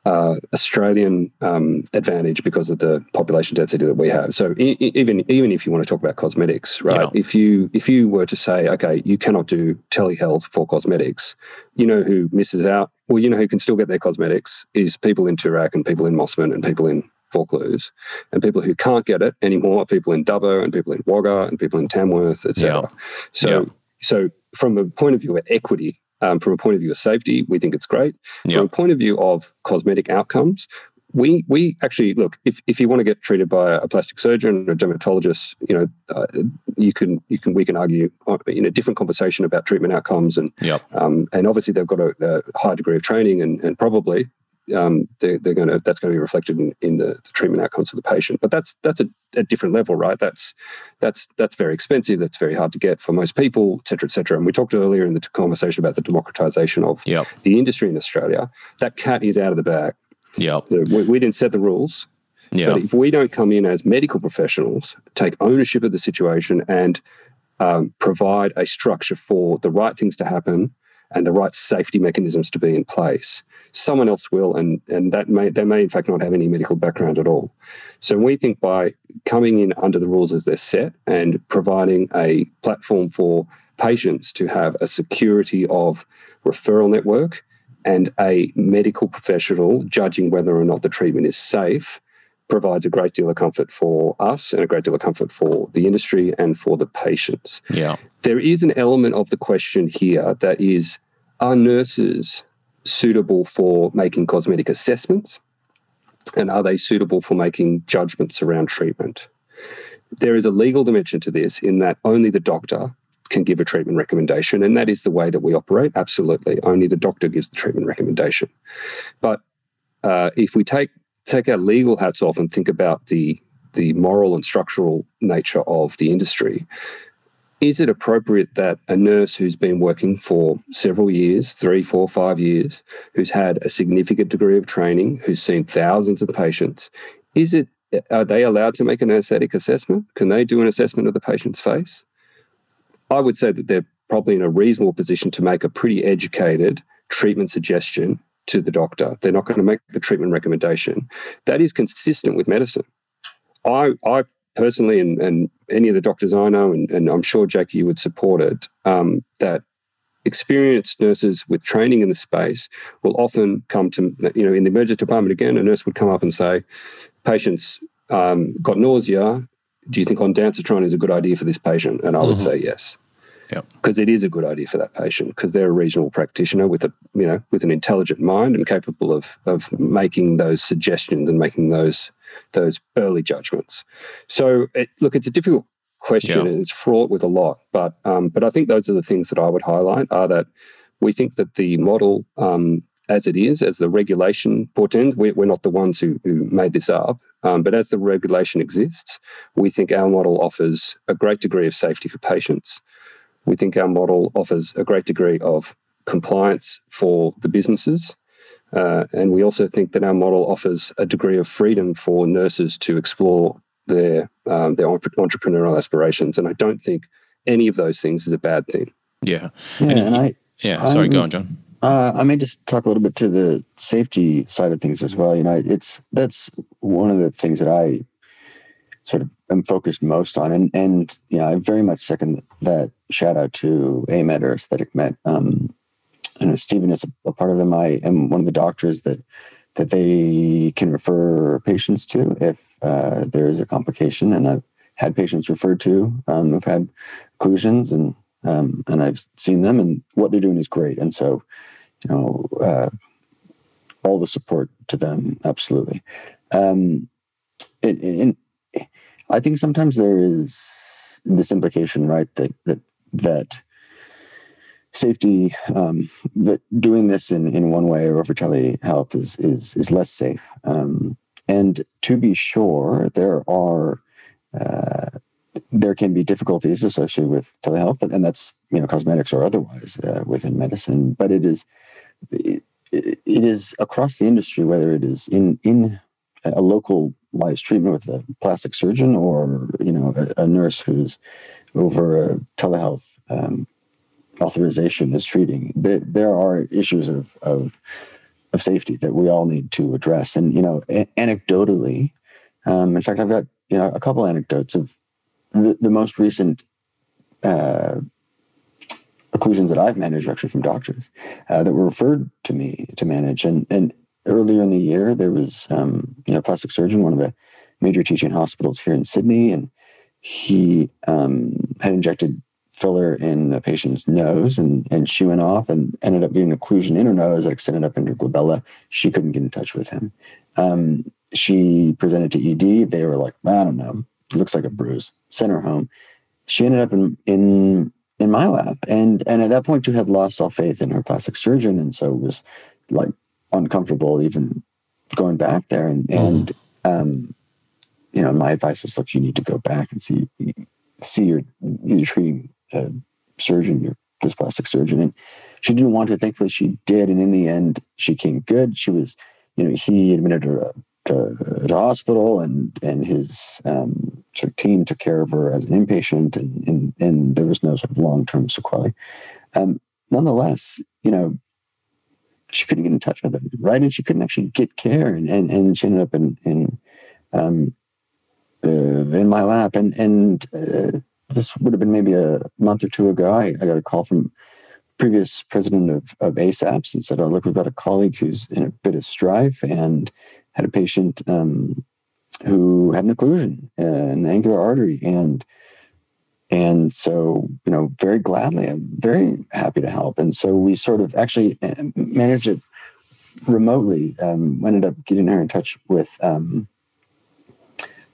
uh, Australian um, advantage because of the population density that we have. So even even if you want to talk about cosmetics, right? Yeah. If you if you were to say, okay, you cannot do telehealth for cosmetics, you know who misses out? Well, you know who can still get their cosmetics is people in Toorak and people in Mosman and people in Vaucluse, and people who can't get it anymore are people in Dubbo and people in Wagga and people in Tamworth, etc. Yeah. So Yeah. so from a point of view of equity. Um, from a point of view of safety, we think it's great Yeah. from a point of view of cosmetic outcomes, we we actually look if, if you want to get treated by a plastic surgeon or a dermatologist, you know, uh, you can you can we can argue in a different conversation about treatment outcomes and Yep. um, and obviously they've got a, a high degree of training and, and probably um, they're, they're going to that's going to be reflected in, in the, the treatment outcomes of the patient. But that's that's a, a different level, right? That's that's that's very expensive. That's very hard to get for most people, et cetera, et cetera. And we talked earlier in the conversation about the democratization of Yep. the industry in Australia. That cat is out of the bag. You know, We, we didn't set the rules. Yeah. But if we don't come in as medical professionals, take ownership of the situation and um, provide a structure for the right things to happen and the right safety mechanisms to be in place, someone else will, and and that may they may in fact not have any medical background at all. So we think by coming in under the rules as they're set and providing a platform for patients to have a security of referral network and a medical professional judging whether or not the treatment is safe provides a great deal of comfort for us and a great deal of comfort for the industry and for the patients. Yeah. There is an element of the question here that is are nurses suitable for making cosmetic assessments? And are they suitable for making judgments around treatment? There is a legal dimension to this in that only the doctor can give a treatment recommendation. And that is the way that we operate. Absolutely. Only the doctor gives the treatment recommendation. But uh, if we take take our legal hats off and think about the the moral and structural nature of the industry, is it appropriate that a nurse who's been working for several years, three, four, five years, who's had a significant degree of training, who's seen thousands of patients, is it are they allowed to make an aesthetic assessment? Can they do an assessment of the patient's face? I would say that they're probably in a reasonable position to make a pretty educated treatment suggestion to the doctor. They're not going to make the treatment recommendation. That is consistent with medicine. I, I personally, and, and any of the doctors I know, and, and I'm sure Jackie you would support it, um, that experienced nurses with training in the space will often come to, you know, in the emergency department again, a nurse would come up and say, patients um, got nausea. Do you think ondansetron is a good idea for this patient? And I would Mhm. say yes. Yep. Because it is a good idea for that patient because they're a reasonable practitioner with a you know with an intelligent mind and capable of of making those suggestions and making those those early judgments. So it, look, it's a difficult question Yeah. and it's fraught with a lot, but um, but I think those are the things that I would highlight are that we think that the model um, as it is, as the regulation portends, we, we're not the ones who, who made this up, um, but as the regulation exists, we think our model offers a great degree of safety for patients. We think our model offers a great degree of compliance for the businesses. Uh, and we also think that our model offers a degree of freedom for nurses to explore their um, their entre- entrepreneurial aspirations. And I don't think any of those things is a bad thing. Yeah. Yeah, And and I, Yeah. Sorry, go I'm- on, John. Uh, I may just talk a little bit to the safety side of things as well. You know, it's that's one of the things that I sort of am focused most on, and and you know, I very much second that. Shout out to AMED or Aesthetic Med. Um, I know Steven is a, a part of them. I am one of the doctors that that they can refer patients to if uh, there is a complication, and I've had patients referred to um, who've had occlusions and um, and I've seen them, and what they're doing is great. And so, you know, uh, all the support to them, absolutely. Um, I think sometimes there is this implication, right, that that that safety, um, that doing this in, in one way or over telehealth is is is less safe. Um, and to be sure, there are. Uh, there can be difficulties associated with telehealth, but and that's you know cosmetics or otherwise uh, within medicine. But it is it, it is across the industry, whether it is in in a localized treatment with a plastic surgeon or you know a, a nurse who's over a telehealth um, authorization is treating. There, there are issues of of of safety that we all need to address. And you know, a- anecdotally, um, in fact, I've got you know a couple anecdotes of the, the most recent uh, occlusions that I've managed actually from doctors uh, that were referred to me to manage. And and earlier in the year, there was um, you know plastic surgeon, one of the major teaching hospitals here in Sydney, and he um, had injected filler in a patient's nose and, and she went off and ended up getting occlusion in her nose that extended up into her glabella. She couldn't get in touch with him. Um, she presented to ED. They were like, I don't know, looks like a bruise. Sent her home. She ended up in in in my lap, and and at that point, she had lost all faith in her plastic surgeon, and so was like uncomfortable even going back there. And mm. and um, you know, my advice was, look, you need to go back and see see your your treating uh, surgeon, your this plastic surgeon, and she didn't want to. Thankfully, she did, and in the end, she came good. She was, you know, he admitted her to, to hospital, and and his um, sort of team took care of her as an inpatient, and and, and there was no sort of long term sequelae. Um, nonetheless, you know, she couldn't get in touch with him, right? And she couldn't actually get care, and and, and she ended up in in um, uh, in my lap, and and uh, this would have been maybe a month or two ago. I, I got a call from previous president of, of ASAPS and said, "Oh, look, we've got a colleague who's in a bit of strife and had a patient um, who had an occlusion, uh, an angular artery, and and so you know, very gladly, I'm very happy to help. And so we sort of actually uh, managed it remotely. Um, ended up getting her in touch with." Um,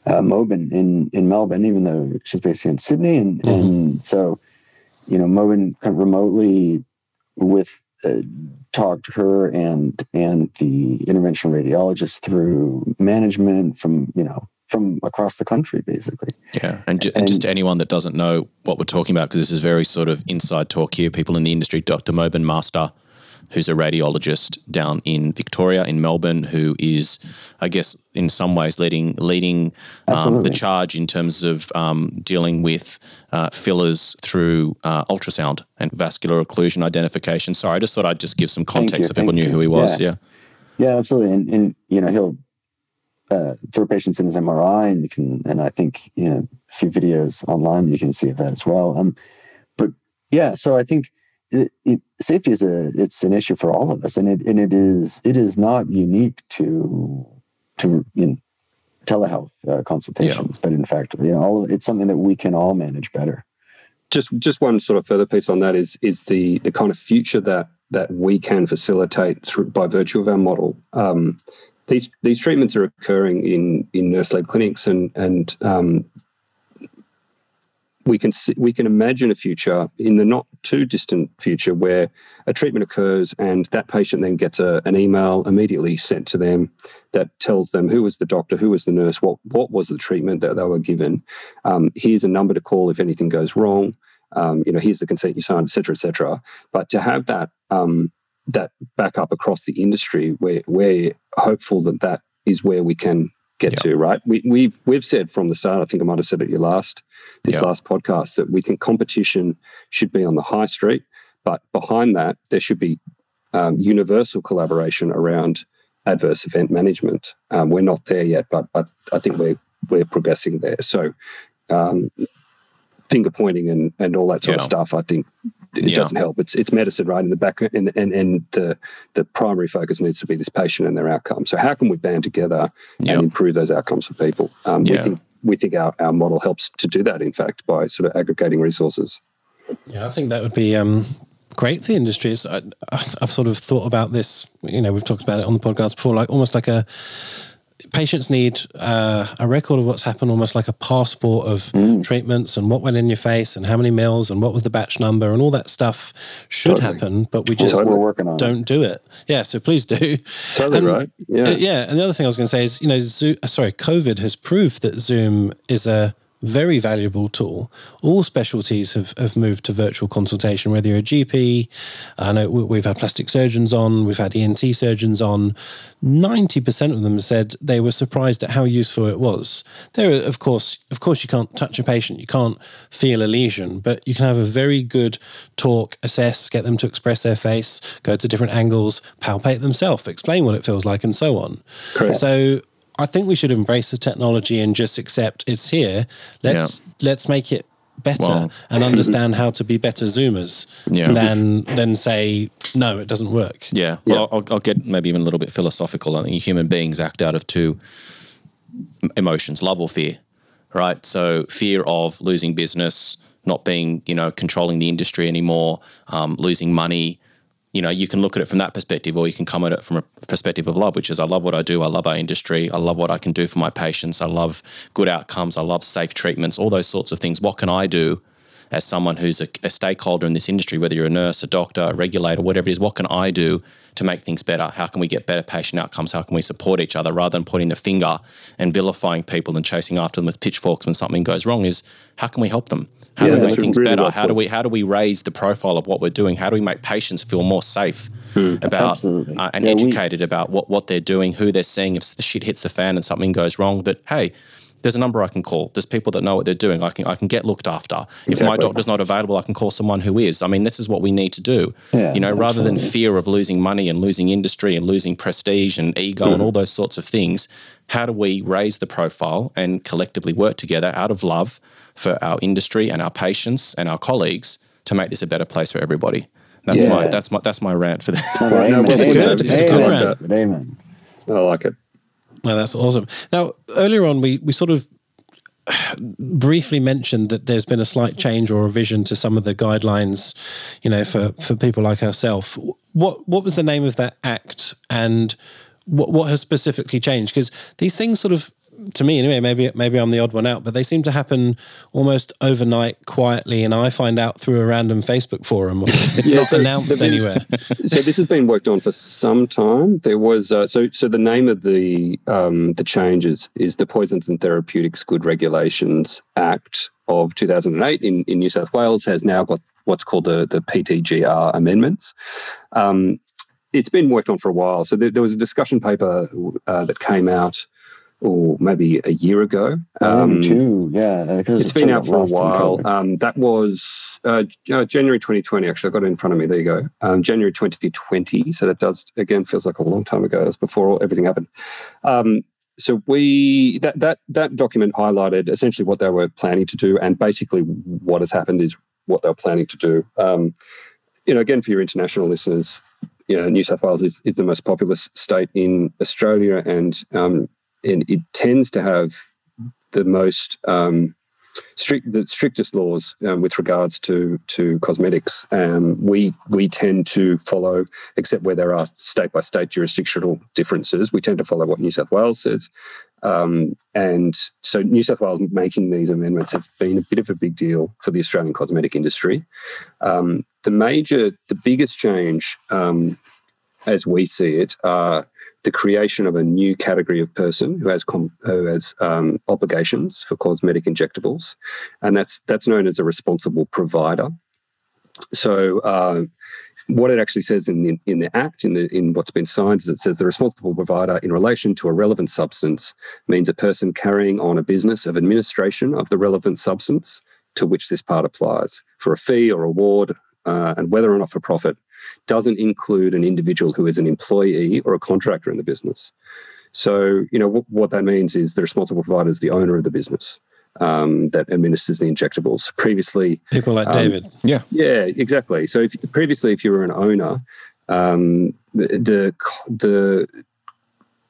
uh, Mobin in in Melbourne, even though she's based here in Sydney, and mm-hmm. and so you know Mobin kind of remotely with uh, talked to her and and the interventional radiologist through management from you know from across the country basically yeah and, ju- and, just anyone that doesn't know what we're talking about because this is very sort of inside talk here people in the industry dr mobin master who's a radiologist down in Victoria, in Melbourne, who is, I guess, in some ways leading leading um, the charge in terms of um, dealing with uh, fillers through uh, ultrasound and vascular occlusion identification. Sorry, I just thought I'd just give some context so people knew who he was. Yeah. yeah, yeah, absolutely. And, and you know he'll uh, throw patients in his MRI, and you can, and I think you know a few videos online you can see of that as well. Um, but yeah, so I think it, it, safety is a it's an issue for all of us, and it and it is it is not unique to to you know, telehealth uh, consultations, yeah. but in fact, you know, all of, it's something that we can all manage better. Just just one sort of further piece on that is is the the kind of future that that we can facilitate through by virtue of our model. Um, these these treatments are occurring in in nurse led clinics and and um, we can see, we can imagine a future in the not too distant future where a treatment occurs and that patient then gets a, an email immediately sent to them that tells them who was the doctor, who was the nurse, what what was the treatment that they were given. Um, here's a number to call if anything goes wrong. Um, you know, here's the consent you signed, etc., etc. But to have that um, that backup across the industry, we're, we're hopeful that that is where we can get yep. to, right? We, we've we've said from the start. I think I might have said it your last this yep. last podcast that we think competition should be on the high street, but behind that there should be um, universal collaboration around adverse event management. Um, we're not there yet, but, but I think we're we're progressing there. So um, finger pointing and, and all that sort yeah. of stuff, I think it yeah. doesn't help. It's it's medicine, right? In the back, and and and the the primary focus needs to be this patient and their outcome. So how can we band together yeah. and improve those outcomes for people? Um, we think we think our, our model helps to do that. In fact, by sort of aggregating resources. Yeah, I think that would be um, great for the industry. I, I've sort of thought about this. You know, we've talked about it on the podcast before, like almost like a patients need uh, a record of what's happened, almost like a passport of mm. treatments and what went in your face and how many mils and what was the batch number and all that stuff should totally. happen, but we just we're working on don't do it. Yeah, so please do. Totally and, right. Yeah, uh, yeah. And the other thing I was going to say is, you know, Zoom, uh, sorry, COVID has proved that Zoom is a very valuable tool. All specialties have, have moved to virtual consultation, whether you're a GP, I know we've had plastic surgeons on, we've had ENT surgeons on. 90% of them said they were surprised at how useful it was. There, of course, of course, you can't touch a patient, you can't feel a lesion, but you can have a very good talk, assess, get them to express their face, go to different angles, palpate themselves, explain what it feels like, and so on. Correct. So I think we should embrace the technology and just accept it's here. Let's yeah. let's make it better well, and understand how to be better zoomers yeah. than than say no it doesn't work yeah well yeah. I'll, I'll, get maybe even a little bit philosophical i think human beings act out of two emotions love or fear right so fear of losing business not being you know controlling the industry anymore um, losing money you know, you can look at it from that perspective, or you can come at it from a perspective of love, which is I love what I do. I love our industry. I love what I can do for my patients. I love good outcomes. I love safe treatments, all those sorts of things. What can I do as someone who's a, a stakeholder in this industry, whether you're a nurse, a doctor, a regulator, whatever it is? What can I do to make things better? How can we get better patient outcomes? How can we support each other rather than pointing the finger and vilifying people and chasing after them with pitchforks when something goes wrong? Is how can we help them? How yeah, do we make things really better? How do we how do we raise the profile of what we're doing? How do we make patients feel more safe hmm. about uh, and yeah, educated we, about what, what they're doing, who they're seeing? If the shit hits the fan and something goes wrong, that hey, there's a number I can call. There's people that know what they're doing. I can I can get looked after. Exactly. If my doctor's not available, I can call someone who is. I mean, this is what we need to do. Yeah, you know, absolutely. rather than fear of losing money and losing industry and losing prestige and ego mm. and all those sorts of things, how do we raise the profile and collectively work together out of love for our industry and our patients and our colleagues to make this a better place for everybody. That's yeah. my that's my that's my rant for that. no, it's good. It's a good rant. Amen. I like it. No, that's awesome. Now, earlier on, we we sort of briefly mentioned that there's been a slight change or revision to some of the guidelines, you know, for for people like ourselves. What what was the name of that act, and what what has specifically changed? Because these things sort of to me anyway, maybe maybe I'm the odd one out, but they seem to happen almost overnight, quietly, and I find out through a random Facebook forum. It's yeah, not so announced anywhere. so this has been worked on for some time. There was uh, so so the name of the um, the changes is the Poisons and Therapeutic Goods Regulations Act of 2008 in, in New South Wales has now got what's called the the PTGR amendments. Um, it's been worked on for a while. So there, there was a discussion paper uh, that came out or maybe a year ago. Um, two, yeah. It's been out for a while. Um, that was uh, uh, January 2020. Actually, I got it in front of me. There you go. Um, January 2020. So that does again feels like a long time ago. That's before everything happened. Um, so we that that that document highlighted essentially what they were planning to do, and basically what has happened is what they were planning to do. Um, you know, again for your international listeners, you know, New South Wales is, is the most populous state in Australia, and um, and it tends to have the most um, strict, the strictest laws um, with regards to to cosmetics. Um, we we tend to follow, except where there are state by state jurisdictional differences. We tend to follow what New South Wales says, um, and so New South Wales making these amendments has been a bit of a big deal for the Australian cosmetic industry. Um, the major, the biggest change, um, as we see it, are the creation of a new category of person who has com- who has um, obligations for cosmetic injectables, and that's that's known as a responsible provider. So. Uh, what it actually says in the, in the act, in the in what's been signed, is it says the responsible provider in relation to a relevant substance means a person carrying on a business of administration of the relevant substance to which this part applies for a fee or award, uh, and whether or not for profit, doesn't include an individual who is an employee or a contractor in the business. So, you know, w- what that means is the responsible provider is the owner of the business um, that administers the injectables. Previously, people like um, David. Yeah, yeah, exactly. So, if previously, if you were an owner, um, the the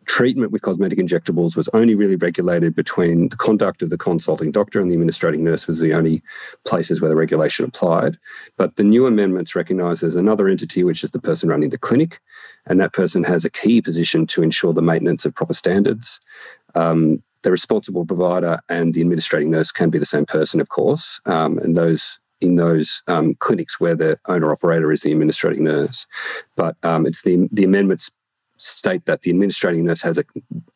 treatment with cosmetic injectables was only really regulated between the conduct of the consulting doctor and the administrating nurse was the only places where the regulation applied. But the new amendments recognise there's another entity, which is the person running the clinic, and that person has a key position to ensure the maintenance of proper standards. Um, the responsible provider and the administrating nurse can be the same person, of course, um, and those in those um, clinics where the owner operator is the administrating nurse. But um, it's the the amendments state that the administrating nurse has a,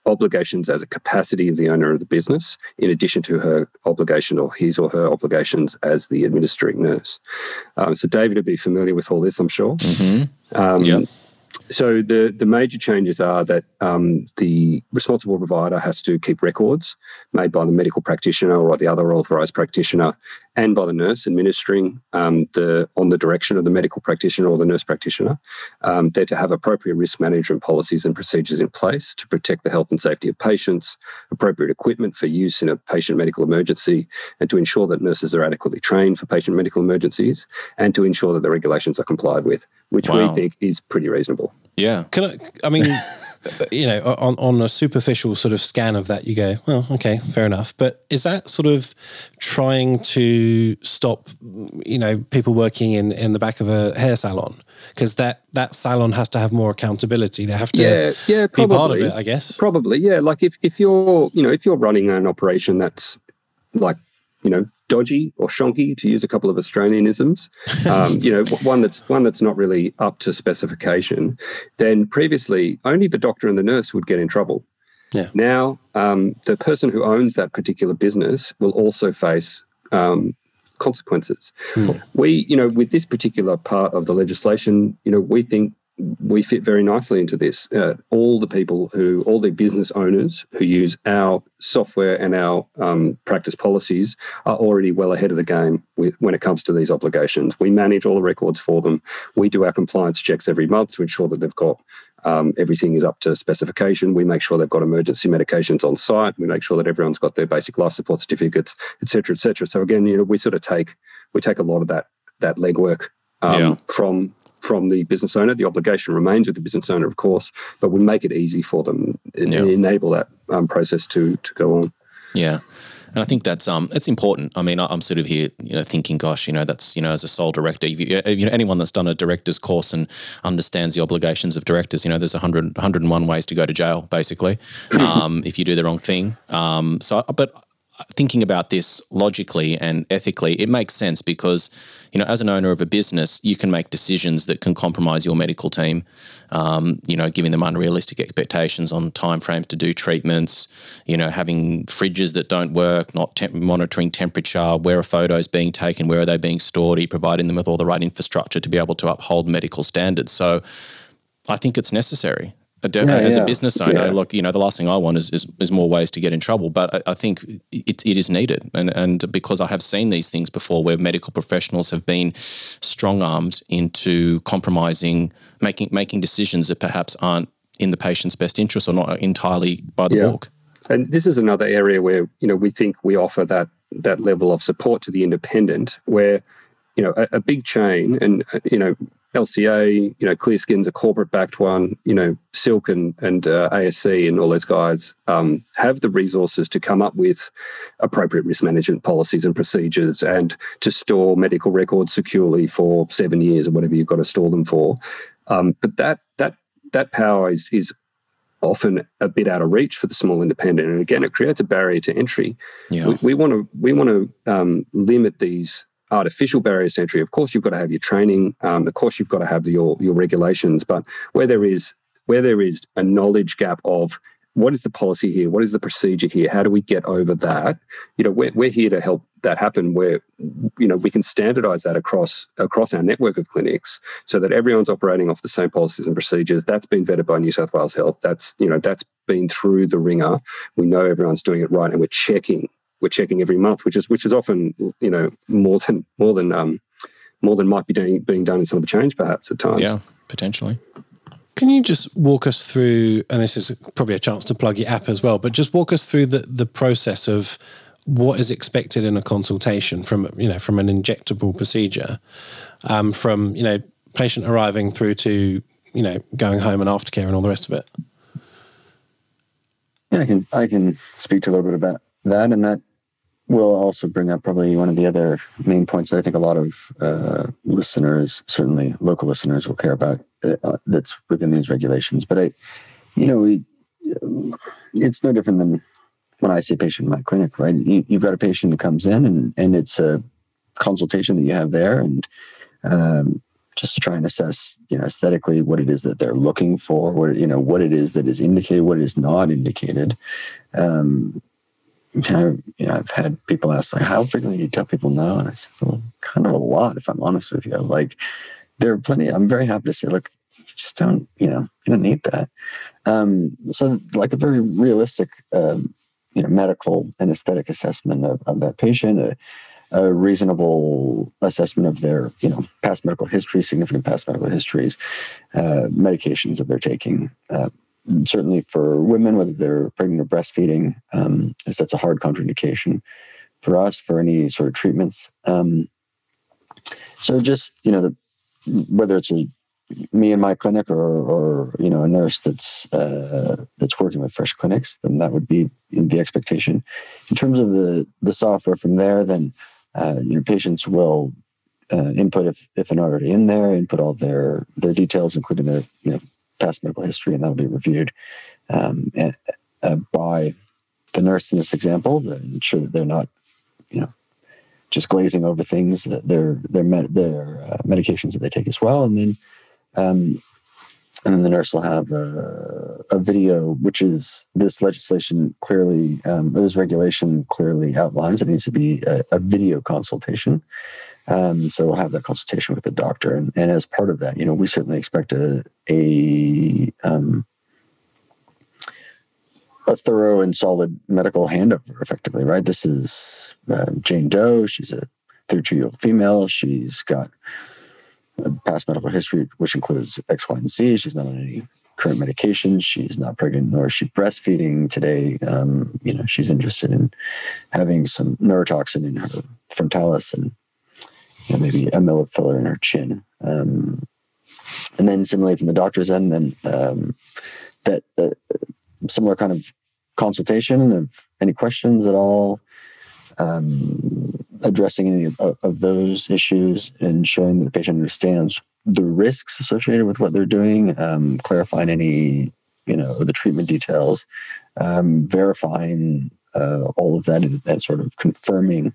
obligations as a capacity of the owner of the business, in addition to her obligation or his or her obligations as the administering nurse. Um, so David would be familiar with all this, I'm sure. Mm-hmm. Um, yep so the the major changes are that um, the responsible provider has to keep records made by the medical practitioner or the other authorised practitioner, and by the nurse administering um, the on the direction of the medical practitioner or the nurse practitioner. Um, they're to have appropriate risk management policies and procedures in place to protect the health and safety of patients, appropriate equipment for use in a patient medical emergency, and to ensure that nurses are adequately trained for patient medical emergencies, and to ensure that the regulations are complied with, which wow. we think is pretty reasonable. Yeah. Can I? I mean, you know, on on a superficial sort of scan of that, you go, well, okay, fair enough. But is that sort of trying to stop, you know, people working in in the back of a hair salon? Because that that salon has to have more accountability. They have to, yeah, yeah, probably, be part of it, I guess. Probably, yeah. Like if if you're, you know, if you're running an operation that's like, you know, dodgy or shonky, to use a couple of Australianisms, um, you know, one that's one that's not really up to specification, then previously only the doctor and the nurse would get in trouble. Yeah. Now, um, the person who owns that particular business will also face um, consequences. Hmm. We, you know, with this particular part of the legislation, you know, we think we fit very nicely into this. Uh, all the people who, all the business owners who use our software and our um, practice policies are already well ahead of the game with, when it comes to these obligations. We manage all the records for them. We do our compliance checks every month to ensure that they've got um, everything is up to specification. We make sure they've got emergency medications on site. We make sure that everyone's got their basic life support certificates, et cetera, et cetera. So again, you know, we sort of take we take a lot of that that legwork um, yeah. from from the business owner. The obligation remains with the business owner, of course, but we make it easy for them and yeah. enable that um, process to to go on. Yeah. And I think that's um it's important. I mean, I'm sort of here, you know, thinking, gosh, you know, that's you know, as a sole director, you, you know, anyone that's done a director's course and understands the obligations of directors, you know, there's 100, 101 ways to go to jail, basically, um, if you do the wrong thing. Um, so, but thinking about this logically and ethically, it makes sense because, you know, as an owner of a business, you can make decisions that can compromise your medical team. Um, you know, giving them unrealistic expectations on timeframes to do treatments. You know, having fridges that don't work, not monitoring temperature, where are photos being taken, where are they being stored, are providing them with all the right infrastructure to be able to uphold medical standards. So, I think it's necessary yeah, as yeah. a business owner, yeah. look, you know, the last thing I want is, is, is more ways to get in trouble. But I, I, think it, it is needed. And, and because I have seen these things before where medical professionals have been strong armed into compromising, making, making decisions that perhaps aren't in the patient's best interest or not entirely by the book. And this is another area where, you know, we think we offer that that level of support to the independent where, you know, a, a big chain and, you know, LCA, you know, Clearskin's a corporate backed one, you know, Silk and, and uh, ASC and all those guys um, have the resources to come up with appropriate risk management policies and procedures and to store medical records securely for seven years or whatever you've got to store them for. Um, but that, that, that power is, is often a bit out of reach for the small independent. And again, it creates a barrier to entry. Yeah. We, want to, we want to um, limit these artificial barriers to entry. Of course, you've got to have your training. Um, of course, you've got to have your your regulations. But where there is where there is a knowledge gap of what is the policy here, what is the procedure here, how do we get over that? You know, we're, we're here to help that happen. Where you know we can standardize that across across our network of clinics so that everyone's operating off the same policies and procedures. That's been vetted by New South Wales Health. That's you know that's been through the ringer. We know everyone's doing it right, and we're checking we're checking every month, which is which is often you know more than more than um, more than might be doing, being done in some of the change perhaps at times. Yeah, potentially. Can you just walk us through, and this is probably a chance to plug your app as well, but just walk us through the the process of what is expected in a consultation from you know from an injectable procedure, um, from you know patient arriving through to you know going home and aftercare and all the rest of it. Yeah, I can I can speak to a little bit about that, and that will also bring up probably one of the other main points that I think a lot of uh, listeners, certainly local listeners, will care about uh, that's within these regulations. But I, you know, we, it's no different than when I see a patient in my clinic, right? You, have got a patient that comes in and, and it's a consultation that you have there. And, um, just to try and assess, you know, aesthetically what it is that they're looking for, what you know, what it is that is indicated, what is not indicated. Um, of, you know, I've had people ask like, "How frequently do you tell people no?" And I said, "Well, kind of a lot, if I'm honest with you. Like, there are plenty. I'm very happy to say, look, you just don't, you know, you don't need that. Um, so, like a very realistic, um, you know, medical and aesthetic assessment of, of that patient, a, a, reasonable assessment of their, you know, past medical history, significant past medical histories, uh, medications that they're taking. Uh, certainly for women, whether they're pregnant or breastfeeding, um, that's a hard contraindication for us for any sort of treatments. Um, so just you know, the, whether it's a me in my clinic or, or you know a nurse that's uh, that's working with fresh clinics then that would be the expectation in terms of the the software from there then uh, your patients will uh, input if, if they're already in there input all their their details including their you know past medical history and that'll be reviewed um, and, uh, by the nurse in this example to ensure that they're not you know just glazing over things that their their med, their uh, medications that they take as well, and then um, and then the nurse will have a, a, video, which is this legislation clearly, um, this regulation clearly outlines it needs to be a, a video consultation. Um, so we'll have that consultation with the doctor, and, and as part of that, you know, we certainly expect a a um, a thorough and solid medical handover, effectively, right? This is uh, Jane Doe. She's a 32 year old female. She's got a past medical history, which includes X, Y, and Z. She's not on any current medication. She's not pregnant, nor is she breastfeeding today. Um, you know, she's interested in having some neurotoxin in her frontalis and you know, maybe a mill of filler in her chin. Um, and then similarly from the doctor's end, then um, that uh, similar kind of consultation of any questions at all, um, addressing any of, of, those issues, and showing that the patient understands the risks associated with what they're doing, um, clarifying any you know the treatment details, um, verifying uh, all of that, and, and, sort of confirming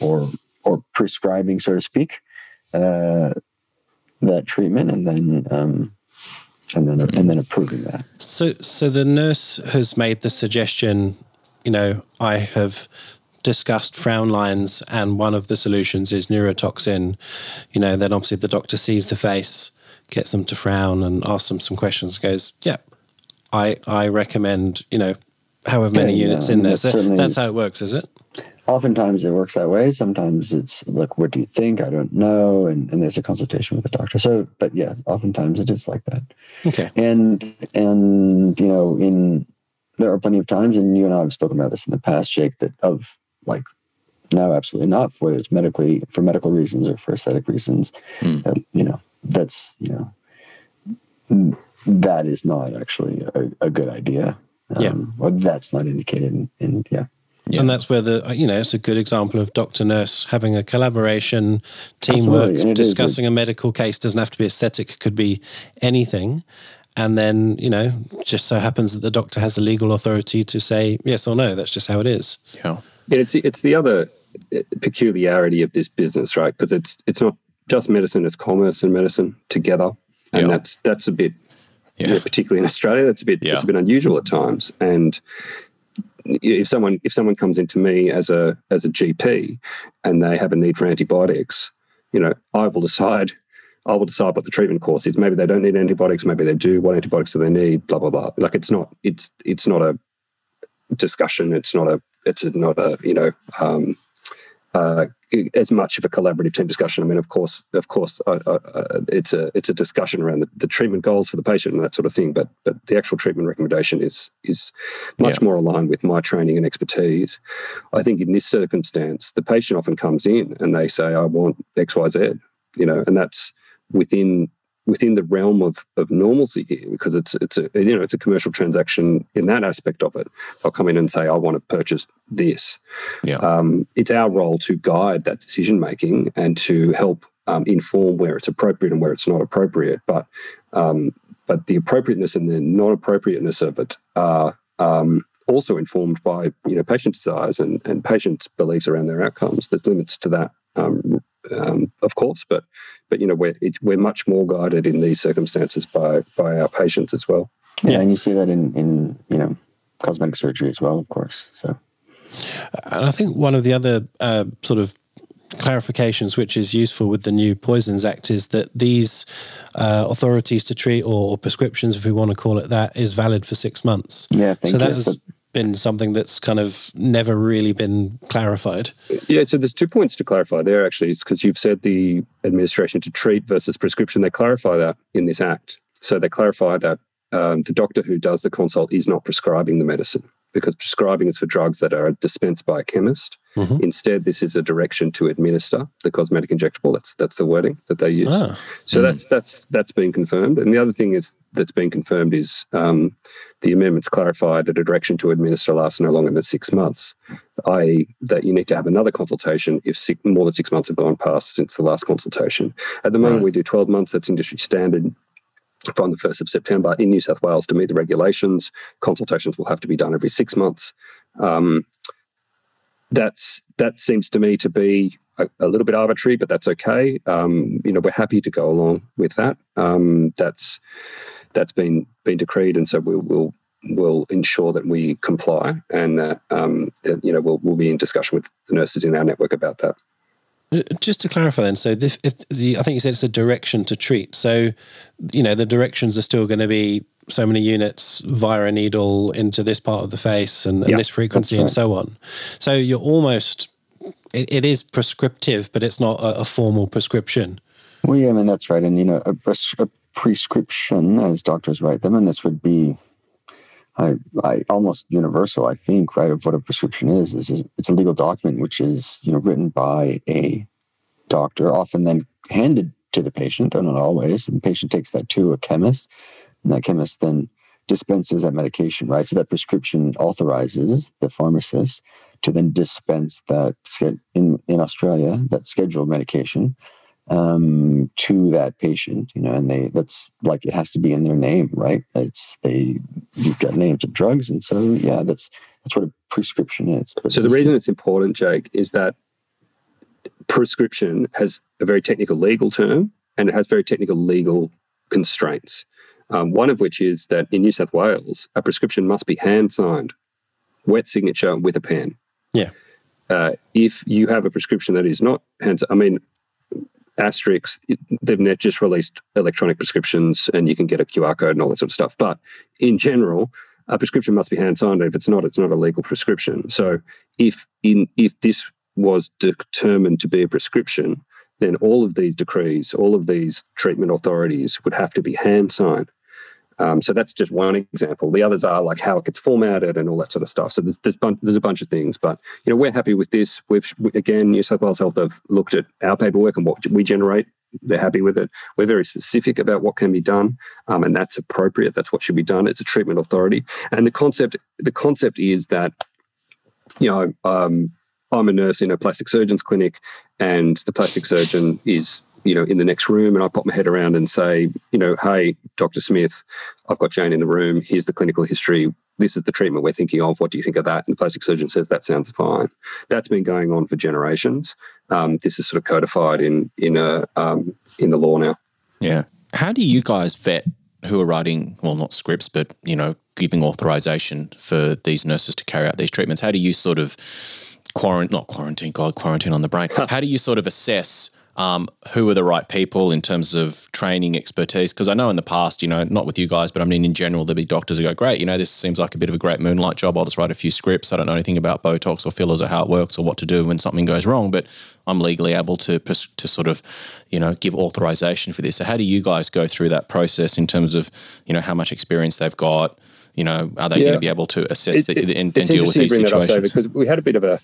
or or prescribing, so to speak, uh, that treatment, and then um, and then and then approving that. So so the nurse has made the suggestion. You know, I have discussed frown lines, and one of the solutions is neurotoxin. You know, then obviously the doctor sees the face, gets them to frown, and asks them some questions. Goes, yeah, I I recommend. You know, however many yeah, units yeah, in there. So that's is. how it works, is it? Oftentimes it works that way. Sometimes it's like, what do you think? I don't know. And, and there's a consultation with the doctor. So, but yeah, oftentimes it is like that. Okay. And, and, you know, in, there are plenty of times, and you and I have spoken about this in the past, Jake, that of like, no, absolutely not. Whether it's medically, for medical reasons or for aesthetic reasons, mm. uh, you know, that's, you know, that is not actually a, a good idea. Um, yeah. Or that's not indicated in, in yeah. Yeah. And that's where the you know it's a good example of doctor nurse having a collaboration, teamwork, discussing a, a medical case doesn't have to be aesthetic, could be anything. And then, you know, just so happens that the doctor has the legal authority to say yes or no. That's just how it is. Yeah. yeah it's it's the other uh, peculiarity of this business, right? Because it's it's not just medicine; it's commerce and medicine together, and yeah. that's that's a bit, yeah. particularly in Australia, that's a bit yeah. it's a bit unusual at times. And if someone if someone comes into me as a as a GP and they have a need for antibiotics, you know, I will decide I will decide what the treatment course is. Maybe they don't need antibiotics, maybe they do. What antibiotics do they need? Blah blah blah. Like it's not it's it's not a discussion. It's not a it's not a you know um, uh, as much of a collaborative team discussion. I mean, of course, of course, uh, uh, it's a it's a discussion around the, the, treatment goals for the patient and that sort of thing. But but the actual treatment recommendation is is much yeah. more aligned with my training and expertise. I think in this circumstance, the patient often comes in and they say, "I want X, Y, Z," you know, and that's within within the realm of, of normalcy here because it's it's a you know it's a commercial transaction in that aspect of it. They'll come in and say, "I want to purchase this." Yeah. Um, it's our role to guide that decision making and to help um, inform where it's appropriate and where it's not appropriate. But um, but the appropriateness and the non appropriateness of it are um, also informed by you know patient desires and and patients' beliefs around their outcomes. There's limits to that um, of course, but but you know we're we're much more guided in these circumstances by by our patients as well. Yeah, yeah. and you see that in in you know cosmetic surgery as well, of course. So, and I think one of the other uh, sort of clarifications which is useful with the new Poisons Act is that these uh, authorities to treat or, prescriptions, if we want to call it that, is valid for six months. Yeah, so that's been something that's kind of never really been clarified. Yeah, so there's two points to clarify there actually, is because you've said the administration to treat versus prescription. They clarify that in this act. So they clarify that um, the doctor who does the consult is not prescribing the medicine because prescribing is for drugs that are dispensed by a chemist. Mm-hmm. Instead, this is a direction to administer the cosmetic injectable. That's that's the wording that they use. Ah. So mm. that's that's that's been confirmed. And the other thing is that's been confirmed is um, the amendments clarify that a direction to administer lasts no longer than six months, i.e., that you need to have another consultation if six, more than six months have gone past since the last consultation. At the moment, right. we do 12 months. That's industry standard from the 1st of September in New South Wales to meet the regulations. Consultations will have to be done every six months. Um, that's that seems to me to be a, a little bit arbitrary, but that's okay. Um, you know, we're happy to go along with that. Um, that's that's been been decreed, and so we'll we'll, we'll ensure that we comply, and that, um, that you know we'll we'll be in discussion with the nurses in our network about that. Uh, just to clarify, then, so this, if, I think you said it's a direction to treat. So, you know, the directions are still going to be so many units via a needle into this part of the face and, and this frequency right. and so on. So you're almost it, it is prescriptive, but it's not a, a, formal prescription. Well, yeah, I mean that's right, and you know, a, a prescription as doctors write them, and this would be. I, I almost universal, I think, right, of what a prescription is, is, is it's a legal document which is, you know, written by a doctor, often then handed to the patient, though not always. And the patient takes that to a chemist and that chemist then dispenses that medication, right? So that prescription authorizes the pharmacist to then dispense that in in Australia that scheduled medication um, to that patient. You know, and they that's like it has to be in their name, right? It's they you've got names of drugs, and so yeah, that's that's what a prescription is. But so the reason it's important, Jake, is that prescription has a very technical legal term and it has very technical legal constraints. Um, one of which is that in New South Wales, a prescription must be hand signed, wet signature with a pen. Yeah. Uh, if you have a prescription that is not hand, I mean, Asterix, they've just released electronic prescriptions, and you can get a QR code and all that sort of stuff. But in general, a prescription must be hand signed. If it's not, it's not a legal prescription. So if in if this was determined to be a prescription, then all of these decrees, all of these treatment authorities would have to be hand signed. Um, so that's just one example. The others are like how it gets formatted and all that sort of stuff. So there's there's, bun- there's a bunch of things, but you know we're happy with this. We've we, again New South Wales Health have looked at our paperwork and what we generate. They're happy with it. We're very specific about what can be done, um, and that's appropriate. That's what should be done. It's a treatment authority, and the concept the concept is that you know um, I'm a nurse in a plastic surgeon's clinic, and the plastic surgeon is you know in the next room, and I pop my head around and say, you know, hey, Doctor Smith, I've got Jane in the room. Here's the clinical history. This is the treatment we're thinking of. What do you think of that? And the plastic surgeon says that sounds fine. That's been going on for generations. Um, this is sort of codified in in a um, in the law now. Yeah. How do you guys vet who are writing, well, not scripts, but you know, giving authorization for these nurses to carry out these treatments? How do you sort of quarantine, not quarantine, God, quarantine on the brain. How do you sort of assess um, who are the right people in terms of training expertise? Because I know in the past, you know, not with you guys, but I mean in general, there'll be doctors who go, "Great, you know, this seems like a bit of a great moonlight job. I'll just write a few scripts. I don't know anything about Botox or fillers or how it works or what to do when something goes wrong, but I'm legally able to to sort of, you know, give authorization for this." So how do you guys go through that process in terms of, you know, how much experience they've got? You know, are they yeah. going to be able to assess it, the, and, and deal with these situations? because we had a bit of a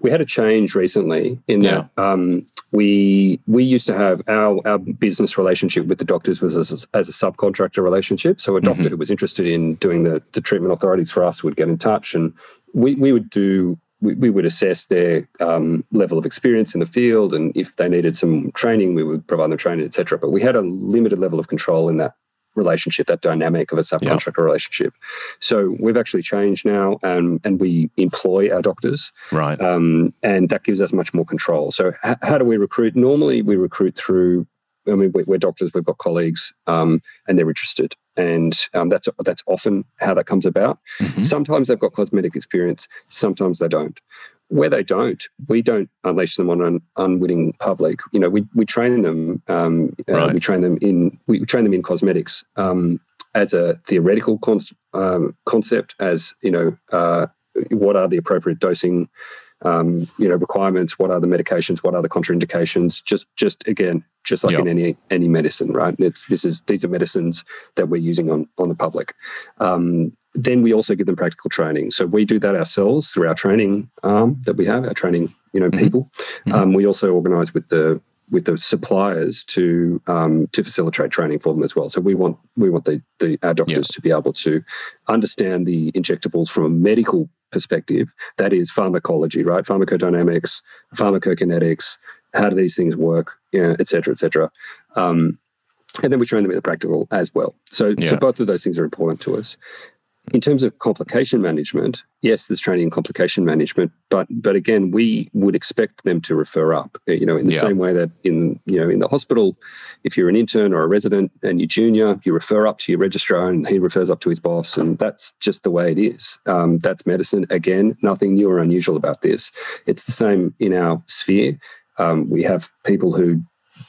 we had a change recently in that yeah. um, we we used to have our our business relationship with the doctors was as, as a subcontractor relationship. So a doctor mm-hmm. who was interested in doing the, the treatment authorities for us would get in touch, and we we would do we, we would assess their um, level of experience in the field, and if they needed some training, we would provide them training, etc. But we had a limited level of control in that relationship, that dynamic of a subcontractor yeah. relationship. So we've actually changed now, and and we employ our doctors, right? Um, and that gives us much more control. So h- how do we recruit? Normally, we recruit through. I mean, we're doctors. We've got colleagues, um, and they're interested, and um, that's that's often how that comes about. Mm-hmm. Sometimes they've got cosmetic experience. Sometimes they don't where they don't, we don't unleash them on an unwitting public. You know, we we train them. Um, uh, right. uh, we train them in we train them in cosmetics um, as a theoretical con- um, concept. As you know, uh, what are the appropriate dosing? Um, you know, requirements. What are the medications? What are the contraindications? Just, just again, just like yep. in any any medicine, right? It's this is these are medicines that we're using on on the public. Um, then we also give them practical training. So we do that ourselves through our training arm that we have, our training, you know, mm-hmm. people. Mm-hmm. Um, we also organise with the with the suppliers to um, to facilitate training for them as well. So we want we want the, the our doctors to be able to understand the injectables from a medical perspective. That is pharmacology, right? Pharmacodynamics, pharmacokinetics. How do these things work? Yeah, et cetera, et cetera. Um, and then we train them in the practical as well. So, yeah. so both of those things are important to us. In terms of complication management, yes, there's training in complication management, but but again, we would expect them to refer up. Uh, you know, in the yeah. same way that in you know in the hospital, if you're an intern or a resident and you're junior, you refer up to your registrar and he refers up to his boss, and that's just the way it is. Um, that's medicine. Again, nothing new or unusual about this. It's the same in our sphere. Um, we have people who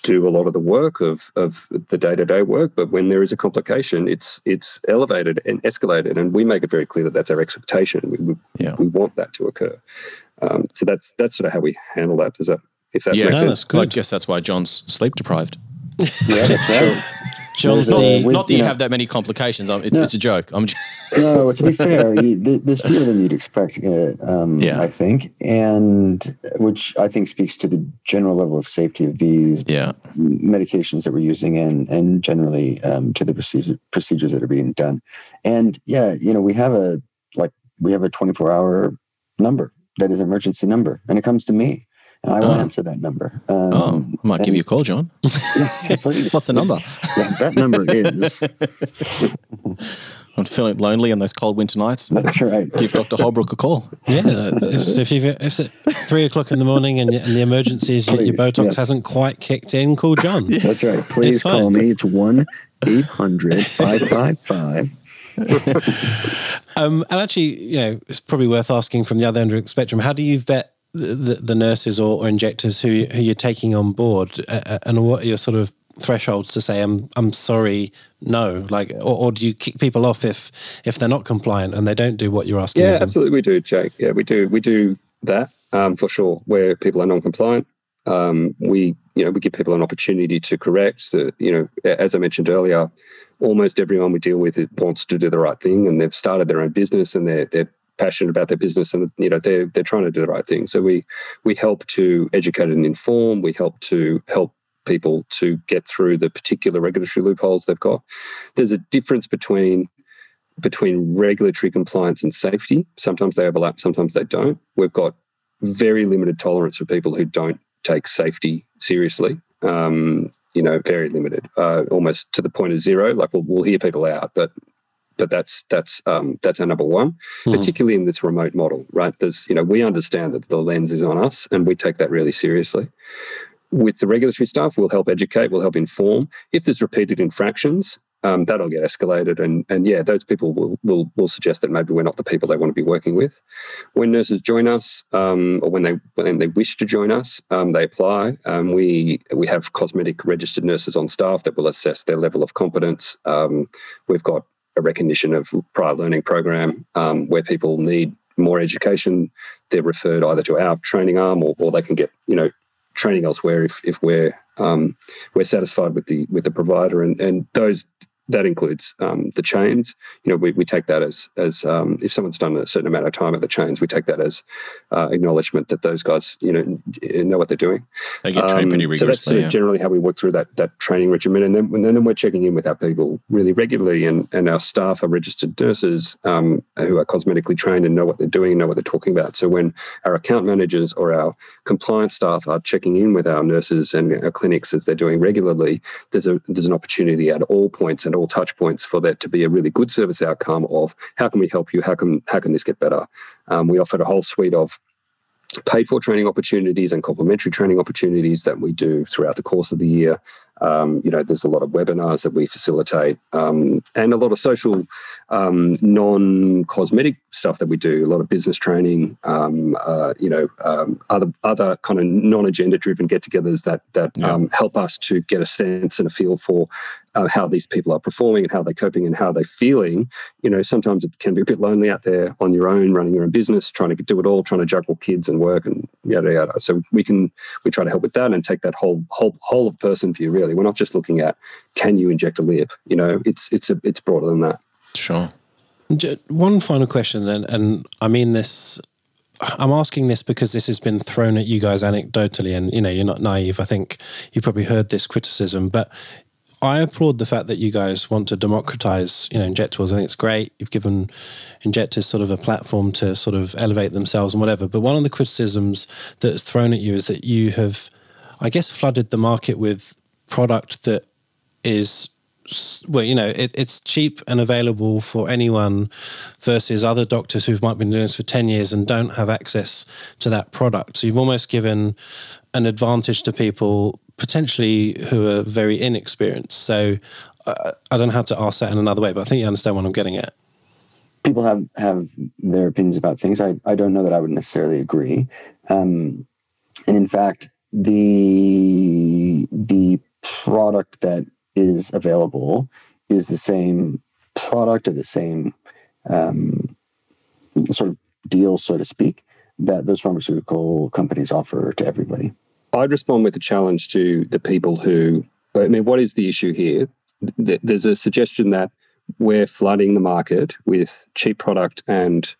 do a lot of the work of of the day to day work. But when there is a complication, it's it's elevated and escalated, and we make it very clear that that's our expectation. We we, yeah. we want that to occur. Um, so that's that's sort of how we handle that. Does that if that yeah, makes no, sense? Good. I guess that's why John's sleep deprived. yeah, that's right. John's not, not that you, know, have that many complications. It's, no, it's a joke. I'm just no, to be fair, you, there's fewer than you'd expect. Uh, um, yeah. I think, and which I think speaks to the general level of safety of these yeah. medications that we're using, and and generally um, to the procedure, procedures that are being done. And yeah, you know, we have a like we have a 24 hour number that is an emergency number, and it comes to me and I will oh. answer that number. Um, oh, I might give you a call, John. yeah, What's the number? yeah, that number is. I'm feeling lonely on those cold winter nights. That's right. Give Dr. Holbrook a call. Yeah. so if, you if it's at three o'clock in the morning and, and the emergency is Please, your Botox yes. hasn't quite kicked in, call John. That's right. Please call me. It's 1 800 555 um, and actually, you know, it's probably worth asking from the other end of the spectrum. How do you vet the, the nurses or, or, injectors who who you're taking on board, uh, and what are your sort of thresholds to say I'm I'm sorry, no, like, or, or, do you kick people off if if they're not compliant and they don't do what you're asking? Yeah, absolutely, we do, Jake. Yeah, we do. We do that um, for sure. Where people are non-compliant, um, we you know we give people an opportunity to correct. The, you know, as I mentioned earlier, almost everyone we deal with wants to do the right thing, and they've started their own business and they're they're passionate about their business and you know they're they're trying to do the right thing. So we we help to educate and inform. We help to help people to get through the particular regulatory loopholes they've got. There's a difference between between regulatory compliance and safety. Sometimes they overlap, sometimes they don't. We've got very limited tolerance for people who don't take safety seriously. Um, you know, very limited, uh, almost to the point of zero. Like we'll, we'll hear people out, but but that's that's um, that's our number one, mm-hmm. particularly in this remote model, right? There's you know we understand that the lens is on us, and we take that really seriously. With the regulatory stuff, we'll help educate, we'll help inform. If there's repeated infractions, um, that'll get escalated, and and yeah, those people will will will suggest that maybe we're not the people they want to be working with. When nurses join us, um, or when they when they wish to join us, um, they apply. Um, we we have cosmetic registered nurses on staff that will assess their level of competence. Um, we've got a recognition of prior learning program um, where people need more education. They're referred either to our training arm or, or they can get you know training elsewhere if if we're um, we're satisfied with the with the provider and and those that includes um, the chains. You know, we, we take that as as um, if someone's done a certain amount of time at the chains, we take that as uh, acknowledgement that those guys, you know, know what they're doing. They get trained pretty rigorously. Um, so that's sort of yeah. generally how we work through that that training regimen, and then and then we're checking in with our people really regularly, and and our staff are registered nurses um, who are cosmetically trained and know what they're doing and know what they're talking about. So when our account managers or our compliance staff are checking in with our nurses and our clinics as they're doing regularly, there's a there's an opportunity at all points and are all touch points for that to be a really good service outcome of how can we help you? How can how can this get better? Um, we offered a whole suite of paid for training opportunities and complementary training opportunities that we do throughout the course of the year. Um, you know, there's a lot of webinars that we facilitate um, and a lot of social, um, non-cosmetic stuff that we do. A lot of business training. Um, uh, you know, um, other other kind of non-agenda driven get-togethers that that yeah. Um, help us to get a sense and a feel for uh, how these people are performing and how they're coping and how they're feeling. You know, sometimes it can be a bit lonely out there on your own, running your own business, trying to do it all, trying to juggle kids and work and yada yada. So we can we try to help with that and take that whole whole whole of person view. Really, we're not just looking at can you inject a lip. You know, it's it's a it's broader than that. Sure. One final question then, and I mean this I'm asking this because this has been thrown at you guys anecdotally, and you know you're not naive. I think you probably heard this criticism, but I applaud the fact that you guys want to democratize, you know, injectables. I think it's great. You've given injectors sort of a platform to sort of elevate themselves and whatever. But one of the criticisms that's thrown at you is that you have, I guess, flooded the market with product that is well, you know, it, it's cheap and available for anyone versus other doctors who've might been doing this for 10 years and don't have access to that product. So you've almost given an advantage to people potentially who are very inexperienced. So uh, I don't know how to ask that in another way, but I think you understand what I'm getting at. People have have their opinions about things. I, I don't know that I would necessarily agree. Um, and in fact, the the product that is available is the same product or the same um, sort of deal, so to speak, that those pharmaceutical companies offer to everybody. I'd respond with a challenge to the people who, I mean, what is the issue here? There's a suggestion that we're flooding the market with cheap product and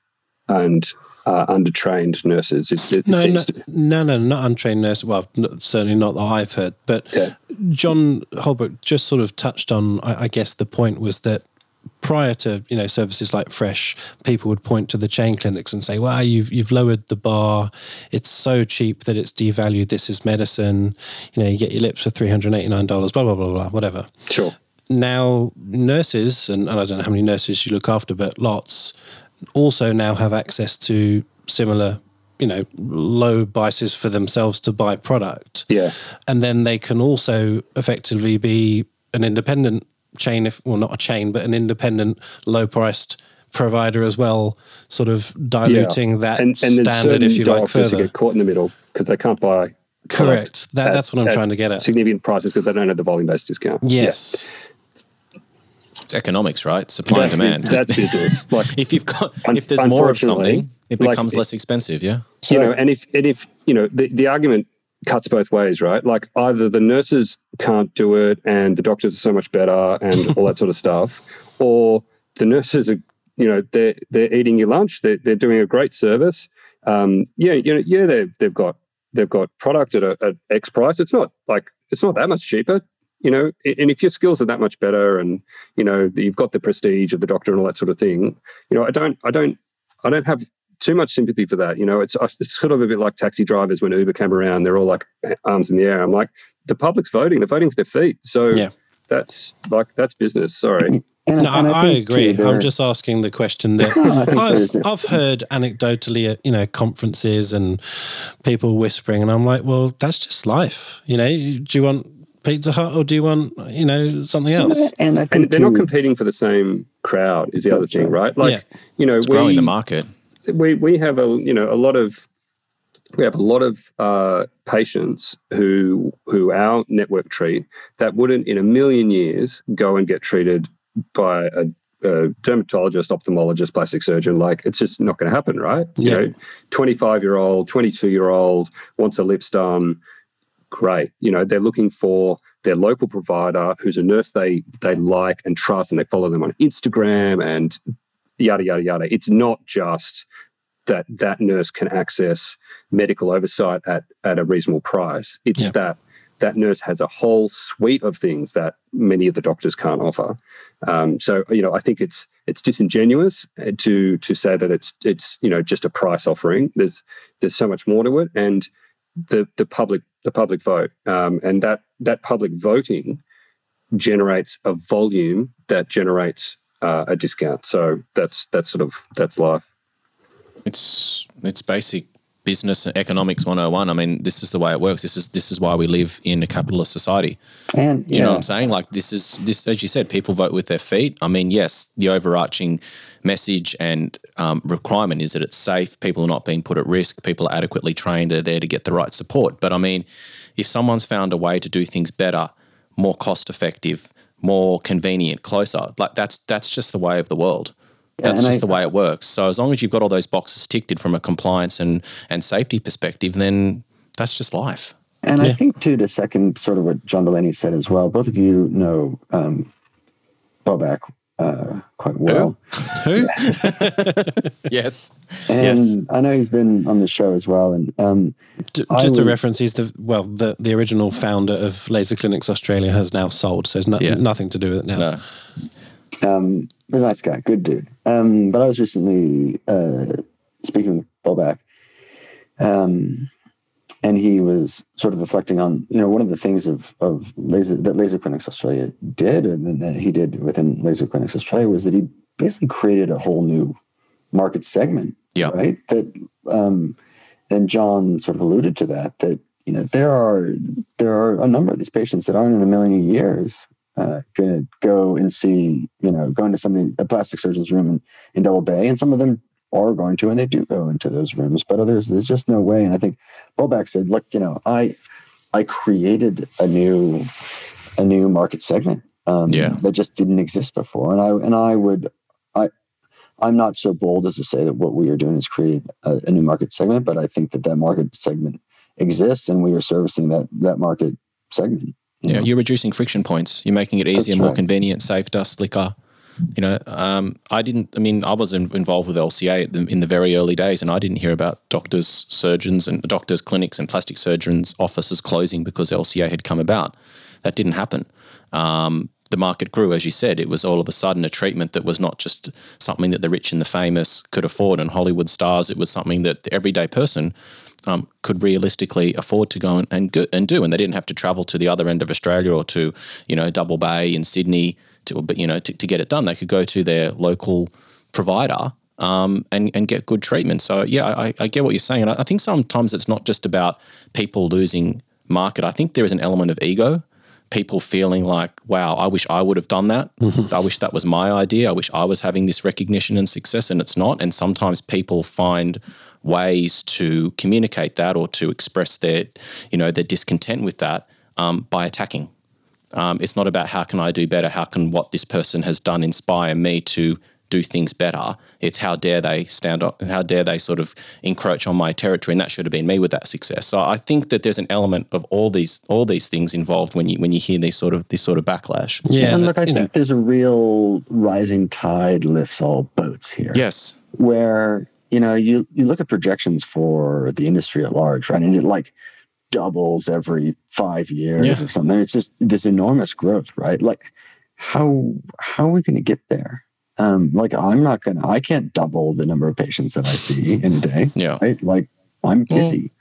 and uh, undertrained nurses. It, it no, no, to... no, no, not untrained nurses. Well, certainly not that I've heard. But yeah. John Holbrook just sort of touched on. I, I guess the point was that prior to you know services like Fresh, people would point to the chain clinics and say, "Well, you've you've lowered the bar. It's so cheap that it's devalued. This is medicine. You know, you get your lips for three hundred eighty nine dollars. Blah blah blah blah. Whatever." Sure. Now, nurses, and, and I don't know how many nurses you look after, but lots, also now have access to similar you know low prices for themselves to buy product yeah and then they can also effectively be an independent chain, if well, not a chain, but an independent, low priced provider as well, sort of diluting yeah. that and, and standard, if you like, further. get caught in the middle because they can't buy. Correct. That, at, that's what I'm trying to get at. Significant prices because they don't have the volume based discount. Yes. Yeah. It's economics, right? Supply and demand. That's business. Like if you've got, if there's more of something, it becomes like, less expensive. Yeah. So, you know, and if and if you know the, the argument cuts both ways, right? Like either the nurses can't do it and the doctors are so much better and all that sort of stuff, or the nurses are, you know, they're they're eating your lunch, they're they're doing a great service. Um, yeah, you know, yeah, they've they've got they've got product at a at X price. It's not like it's not that much cheaper, you know. And if your skills are that much better, and you know you've got the prestige of the doctor and all that sort of thing, you know, I don't I don't I don't have too much sympathy for that. You know, it's, it's sort of a bit like taxi drivers when Uber came around. They're all like arms in the air. I'm like, the public's voting. They're voting with their feet. So yeah. that's like that's business. Sorry. And, no, and I, I, agree. Too, I'm just asking the question that I've, I've heard anecdotally at you know conferences and people whispering, and I'm like, well, that's just life. You know, do you want Pizza Hut or do you want you know something else? And, I think and they're too, not competing for the same crowd. Is the other thing, right? Like yeah. you know, it's we, growing the market we we have a you know a lot of we have a lot of uh, patients who who our network treat that wouldn't in a million years go and get treated by a, a dermatologist, ophthalmologist, plastic surgeon. Like it's just not going to happen, right? Yeah. You know, twenty five year old, twenty two year old wants a lips done. Great. You know, they're looking for their local provider who's a nurse they they like and trust, and they follow them on Instagram and yada yada yada. It's not just that that nurse can access medical oversight at at a reasonable price. It's yeah. that that nurse has a whole suite of things that many of the doctors can't offer. Um, so you know, I think it's it's disingenuous to to say that it's it's you know just a price offering. There's there's so much more to it, and the the public the public vote um, and that that public voting generates a volume that generates uh, a discount. So that's that's sort of that's life. It's it's basic business economics 101 i mean this is the way it works. This is this is why we live in a capitalist society. And do you yeah. know what i'm saying? Like this is this as you said people vote with their feet. I mean yes the overarching message and um, requirement is that it's safe. People are not being put at risk. People are adequately trained. They're there to get the right support. But i mean if someone's found a way to do things better more cost effective more convenient closer like that's that's just the way of the world that's just I, the way it works. So as long as you've got all those boxes ticked from a compliance and and safety perspective, then that's just life. And yeah. I think too to second sort of what John Delaney said as well. Both of you know um, Bobak uh, quite well. Who? yes. And yes. I know he's been on the show as well. And um, just a reference, he's the well, the, the original founder of Laser Clinics Australia has now sold, so it's no, yeah. nothing to do with it now. No. Um, he's a nice guy, good dude. Um, but I was recently uh, speaking with Bobak, um, and he was sort of reflecting on, you know, one of the things of of laser that Laser Clinics Australia did, and that he did within Laser Clinics Australia was that he basically created a whole new market segment. Yeah. Right. That, um, and John sort of alluded to that. That you know there are there are a number of these patients that aren't in a million years uh, going to go and see, you know, go into somebody a plastic surgeon's room in, in Double Bay, and some of them are going to, and they do go into those rooms, but others there's just no way. And I think Bobak said, look, you know, I I created a new a new market segment um, yeah. that just didn't exist before, and I and I would I. I'm not so bold as to say that what we are doing is created a, a new market segment, but I think that that market segment exists, and we are servicing that that market segment. Yeah, you're reducing friction points. You're making it easier, more convenient, safer, slicker. You know, um, I didn't. I mean, I was in, involved with LCA the, in the very early days, and I didn't hear about doctors, surgeons, and doctors' clinics and plastic surgeons' offices closing because LCA had come about. That didn't happen. Um, the market grew, as you said. It was all of a sudden a treatment that was not just something that the rich and the famous could afford and Hollywood stars. It was something that the everyday person um, could realistically afford to go and, go, and do, and they didn't have to travel to the other end of Australia or to you know Double Bay in Sydney to you know to, to get it done. They could go to their local provider um, and and get good treatment. So yeah, I, I get what you're saying, and I, I think sometimes it's not just about people losing market. I think there is an element of ego people feeling like, wow, I wish I would have done that. Mm-hmm. I wish that was my idea. I wish I was having this recognition and success, and it's not. And sometimes people find ways to communicate that or to express their, you know, their discontent with that um, by attacking. Um, it's not about how can I do better, how can what this person has done inspire me to do things better. It's how dare they stand up, how dare they sort of encroach on my territory, and that should have been me with that success. So I think that there's an element of all these all these things involved when you when you hear these sort of this sort of backlash. Yeah, and look, I think know. there's a real rising tide lifts all boats here. Yes, where you know, you you look at projections for the industry at large, right? And it like doubles every five years yeah. or something. It's just this enormous growth, right? Like how how are we going to get there? Um, like I'm not gonna, I can't double the number of patients that I see in a day. Yeah, right? like I'm busy.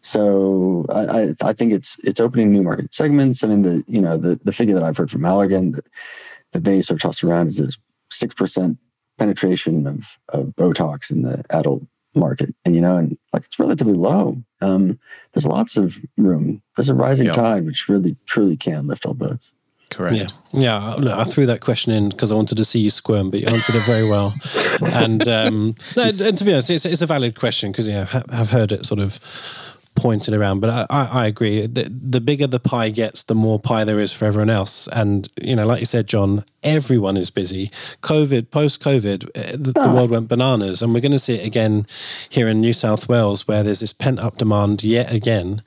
So I, I, I think it's it's opening new market segments. I mean the you know the the figure that I've heard from Allergan that that they sort of toss around is there's six percent penetration of, of Botox in the adult market. And, you know, and like it's relatively low. Um, there's lots of room. There's a rising tide, which really, truly can lift all boats. Correct. Yeah. Yeah. Look, I threw that question in because I wanted to see you squirm, but you answered it very well. and, um, no, and to be honest, it's, it's a valid question because, you know, I've heard it sort of pointed around. But I, I, I, agree. The, the bigger the pie gets, the more pie there is for everyone else. And, you know, like you said, John, everyone is busy. COVID, post COVID, eh, the, the, world went bananas. And we're going to see it again here in New South Wales, where there's this pent up demand yet again.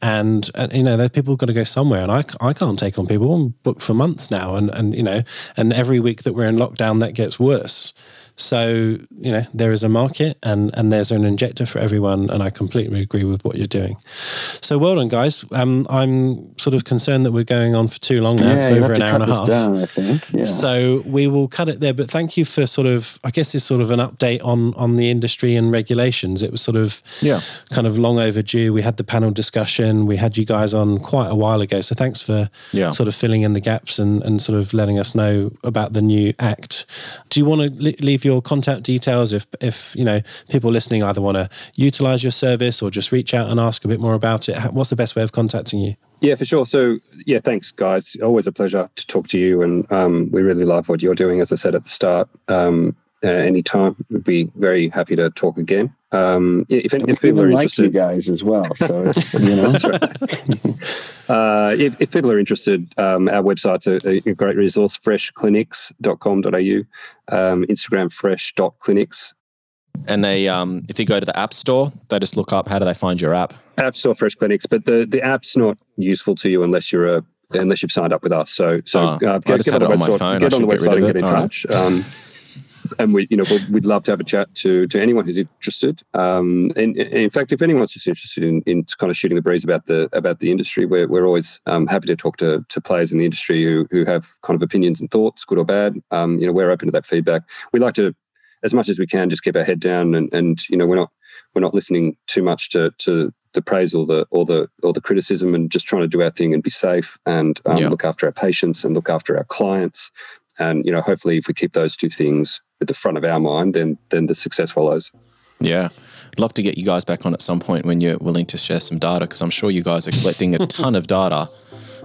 And, and you know, there's people got to go somewhere. And I, I can't take on people. I'm booked for months now. And, and, you know, and every week that we're in lockdown, that gets worse. So, you know, there is a market and, and there's an injector for everyone. And I completely agree with what you're doing. So well done, guys. Um, I'm sort of concerned that we're going on for too long now. Yeah, it's over an hour and a half. down, I think. Yeah. So we will cut it there. But thank you for sort of, I guess it's sort of an update on on the industry and regulations. It was sort of Yeah. kind of long overdue. We had the panel discussion. We had you guys on quite a while ago. So thanks for Yeah. sort of filling in the gaps and, and sort of letting us know about the new act. Do you want to leave your contact details if if you know people listening either want to utilize your service or just reach out and ask a bit more about it? What's the best way of contacting you? Yeah, for sure. So, yeah, thanks, guys. Always a pleasure to talk to you, and um, we really love what you're doing. As I said at the start, um, uh, anytime we'd be very happy to talk again. Um, yeah, if, if people are even like you interested, guys as well. So it's, you know, That's right. uh, if, if people are interested, um, our website's a, a great resource, freshclinics.com.au, um, Instagram fresh.clinics, And they, um, if you go to the App Store, they just look up how do they find your app. App Store Fresh Clinics, but the, the app's not useful to you unless you're a unless you've signed up with us. So so Ah, uh, I get, just get had on it the on my website, phone. I get on the should get website and get in it. All right. touch. Um, and we you know we'd, love to have a chat to to anyone who's interested. Um, and, and in fact, if anyone's just interested in, in kind of shooting the breeze about the about the industry, we're we're always um, happy to talk to to players in the industry who who have kind of opinions and thoughts, good or bad. Um, you know, we're open to that feedback. We like to as much as we can just keep our head down and and you know we're not we're not listening too much to to the praise or the or the or the criticism and just trying to do our thing and be safe and um, Yeah. look after our patients and look after our clients and you know hopefully if we keep those two things at the front of our mind then then the success follows Yeah. I'd love to get you guys back on at some point when you're willing to share some data because I'm sure you guys are collecting a ton of data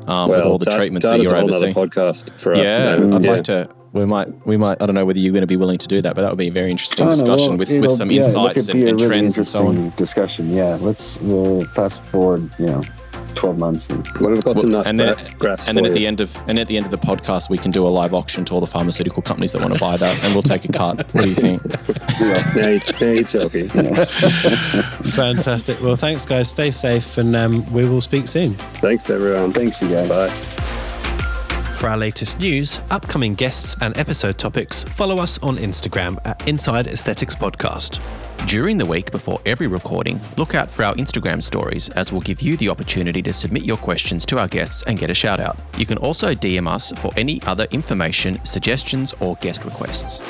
um, with all the da- treatments that you're a overseeing. podcast for us Yeah, you know, I'd yeah. like to. We might, we might. I don't know whether you're going to be willing to do that, but that would be a very interesting I don't know, discussion well, with, it'll- with some yeah, insights and, a and really trends and so on. interesting Discussion, yeah. Let's we'll fast forward, you know, twelve months and well, we've got some nice and then, graphs and then for at the end of and at the end of the podcast, we can do a live auction to all the pharmaceutical companies that want to buy that, and we'll take a cut. What do you think? now, you, now you're talking Fantastic. Well, thanks, guys. Stay safe, and um, we will speak soon. thanks everyone thanks you guys. bye For our latest news, upcoming guests, and episode topics, follow us on Instagram at Inside Aesthetics Podcast. During the week before every recording, look out for our Instagram stories as we'll give you the opportunity to submit your questions to our guests and get a shout out. You can also DM us for any other information, suggestions, or guest requests.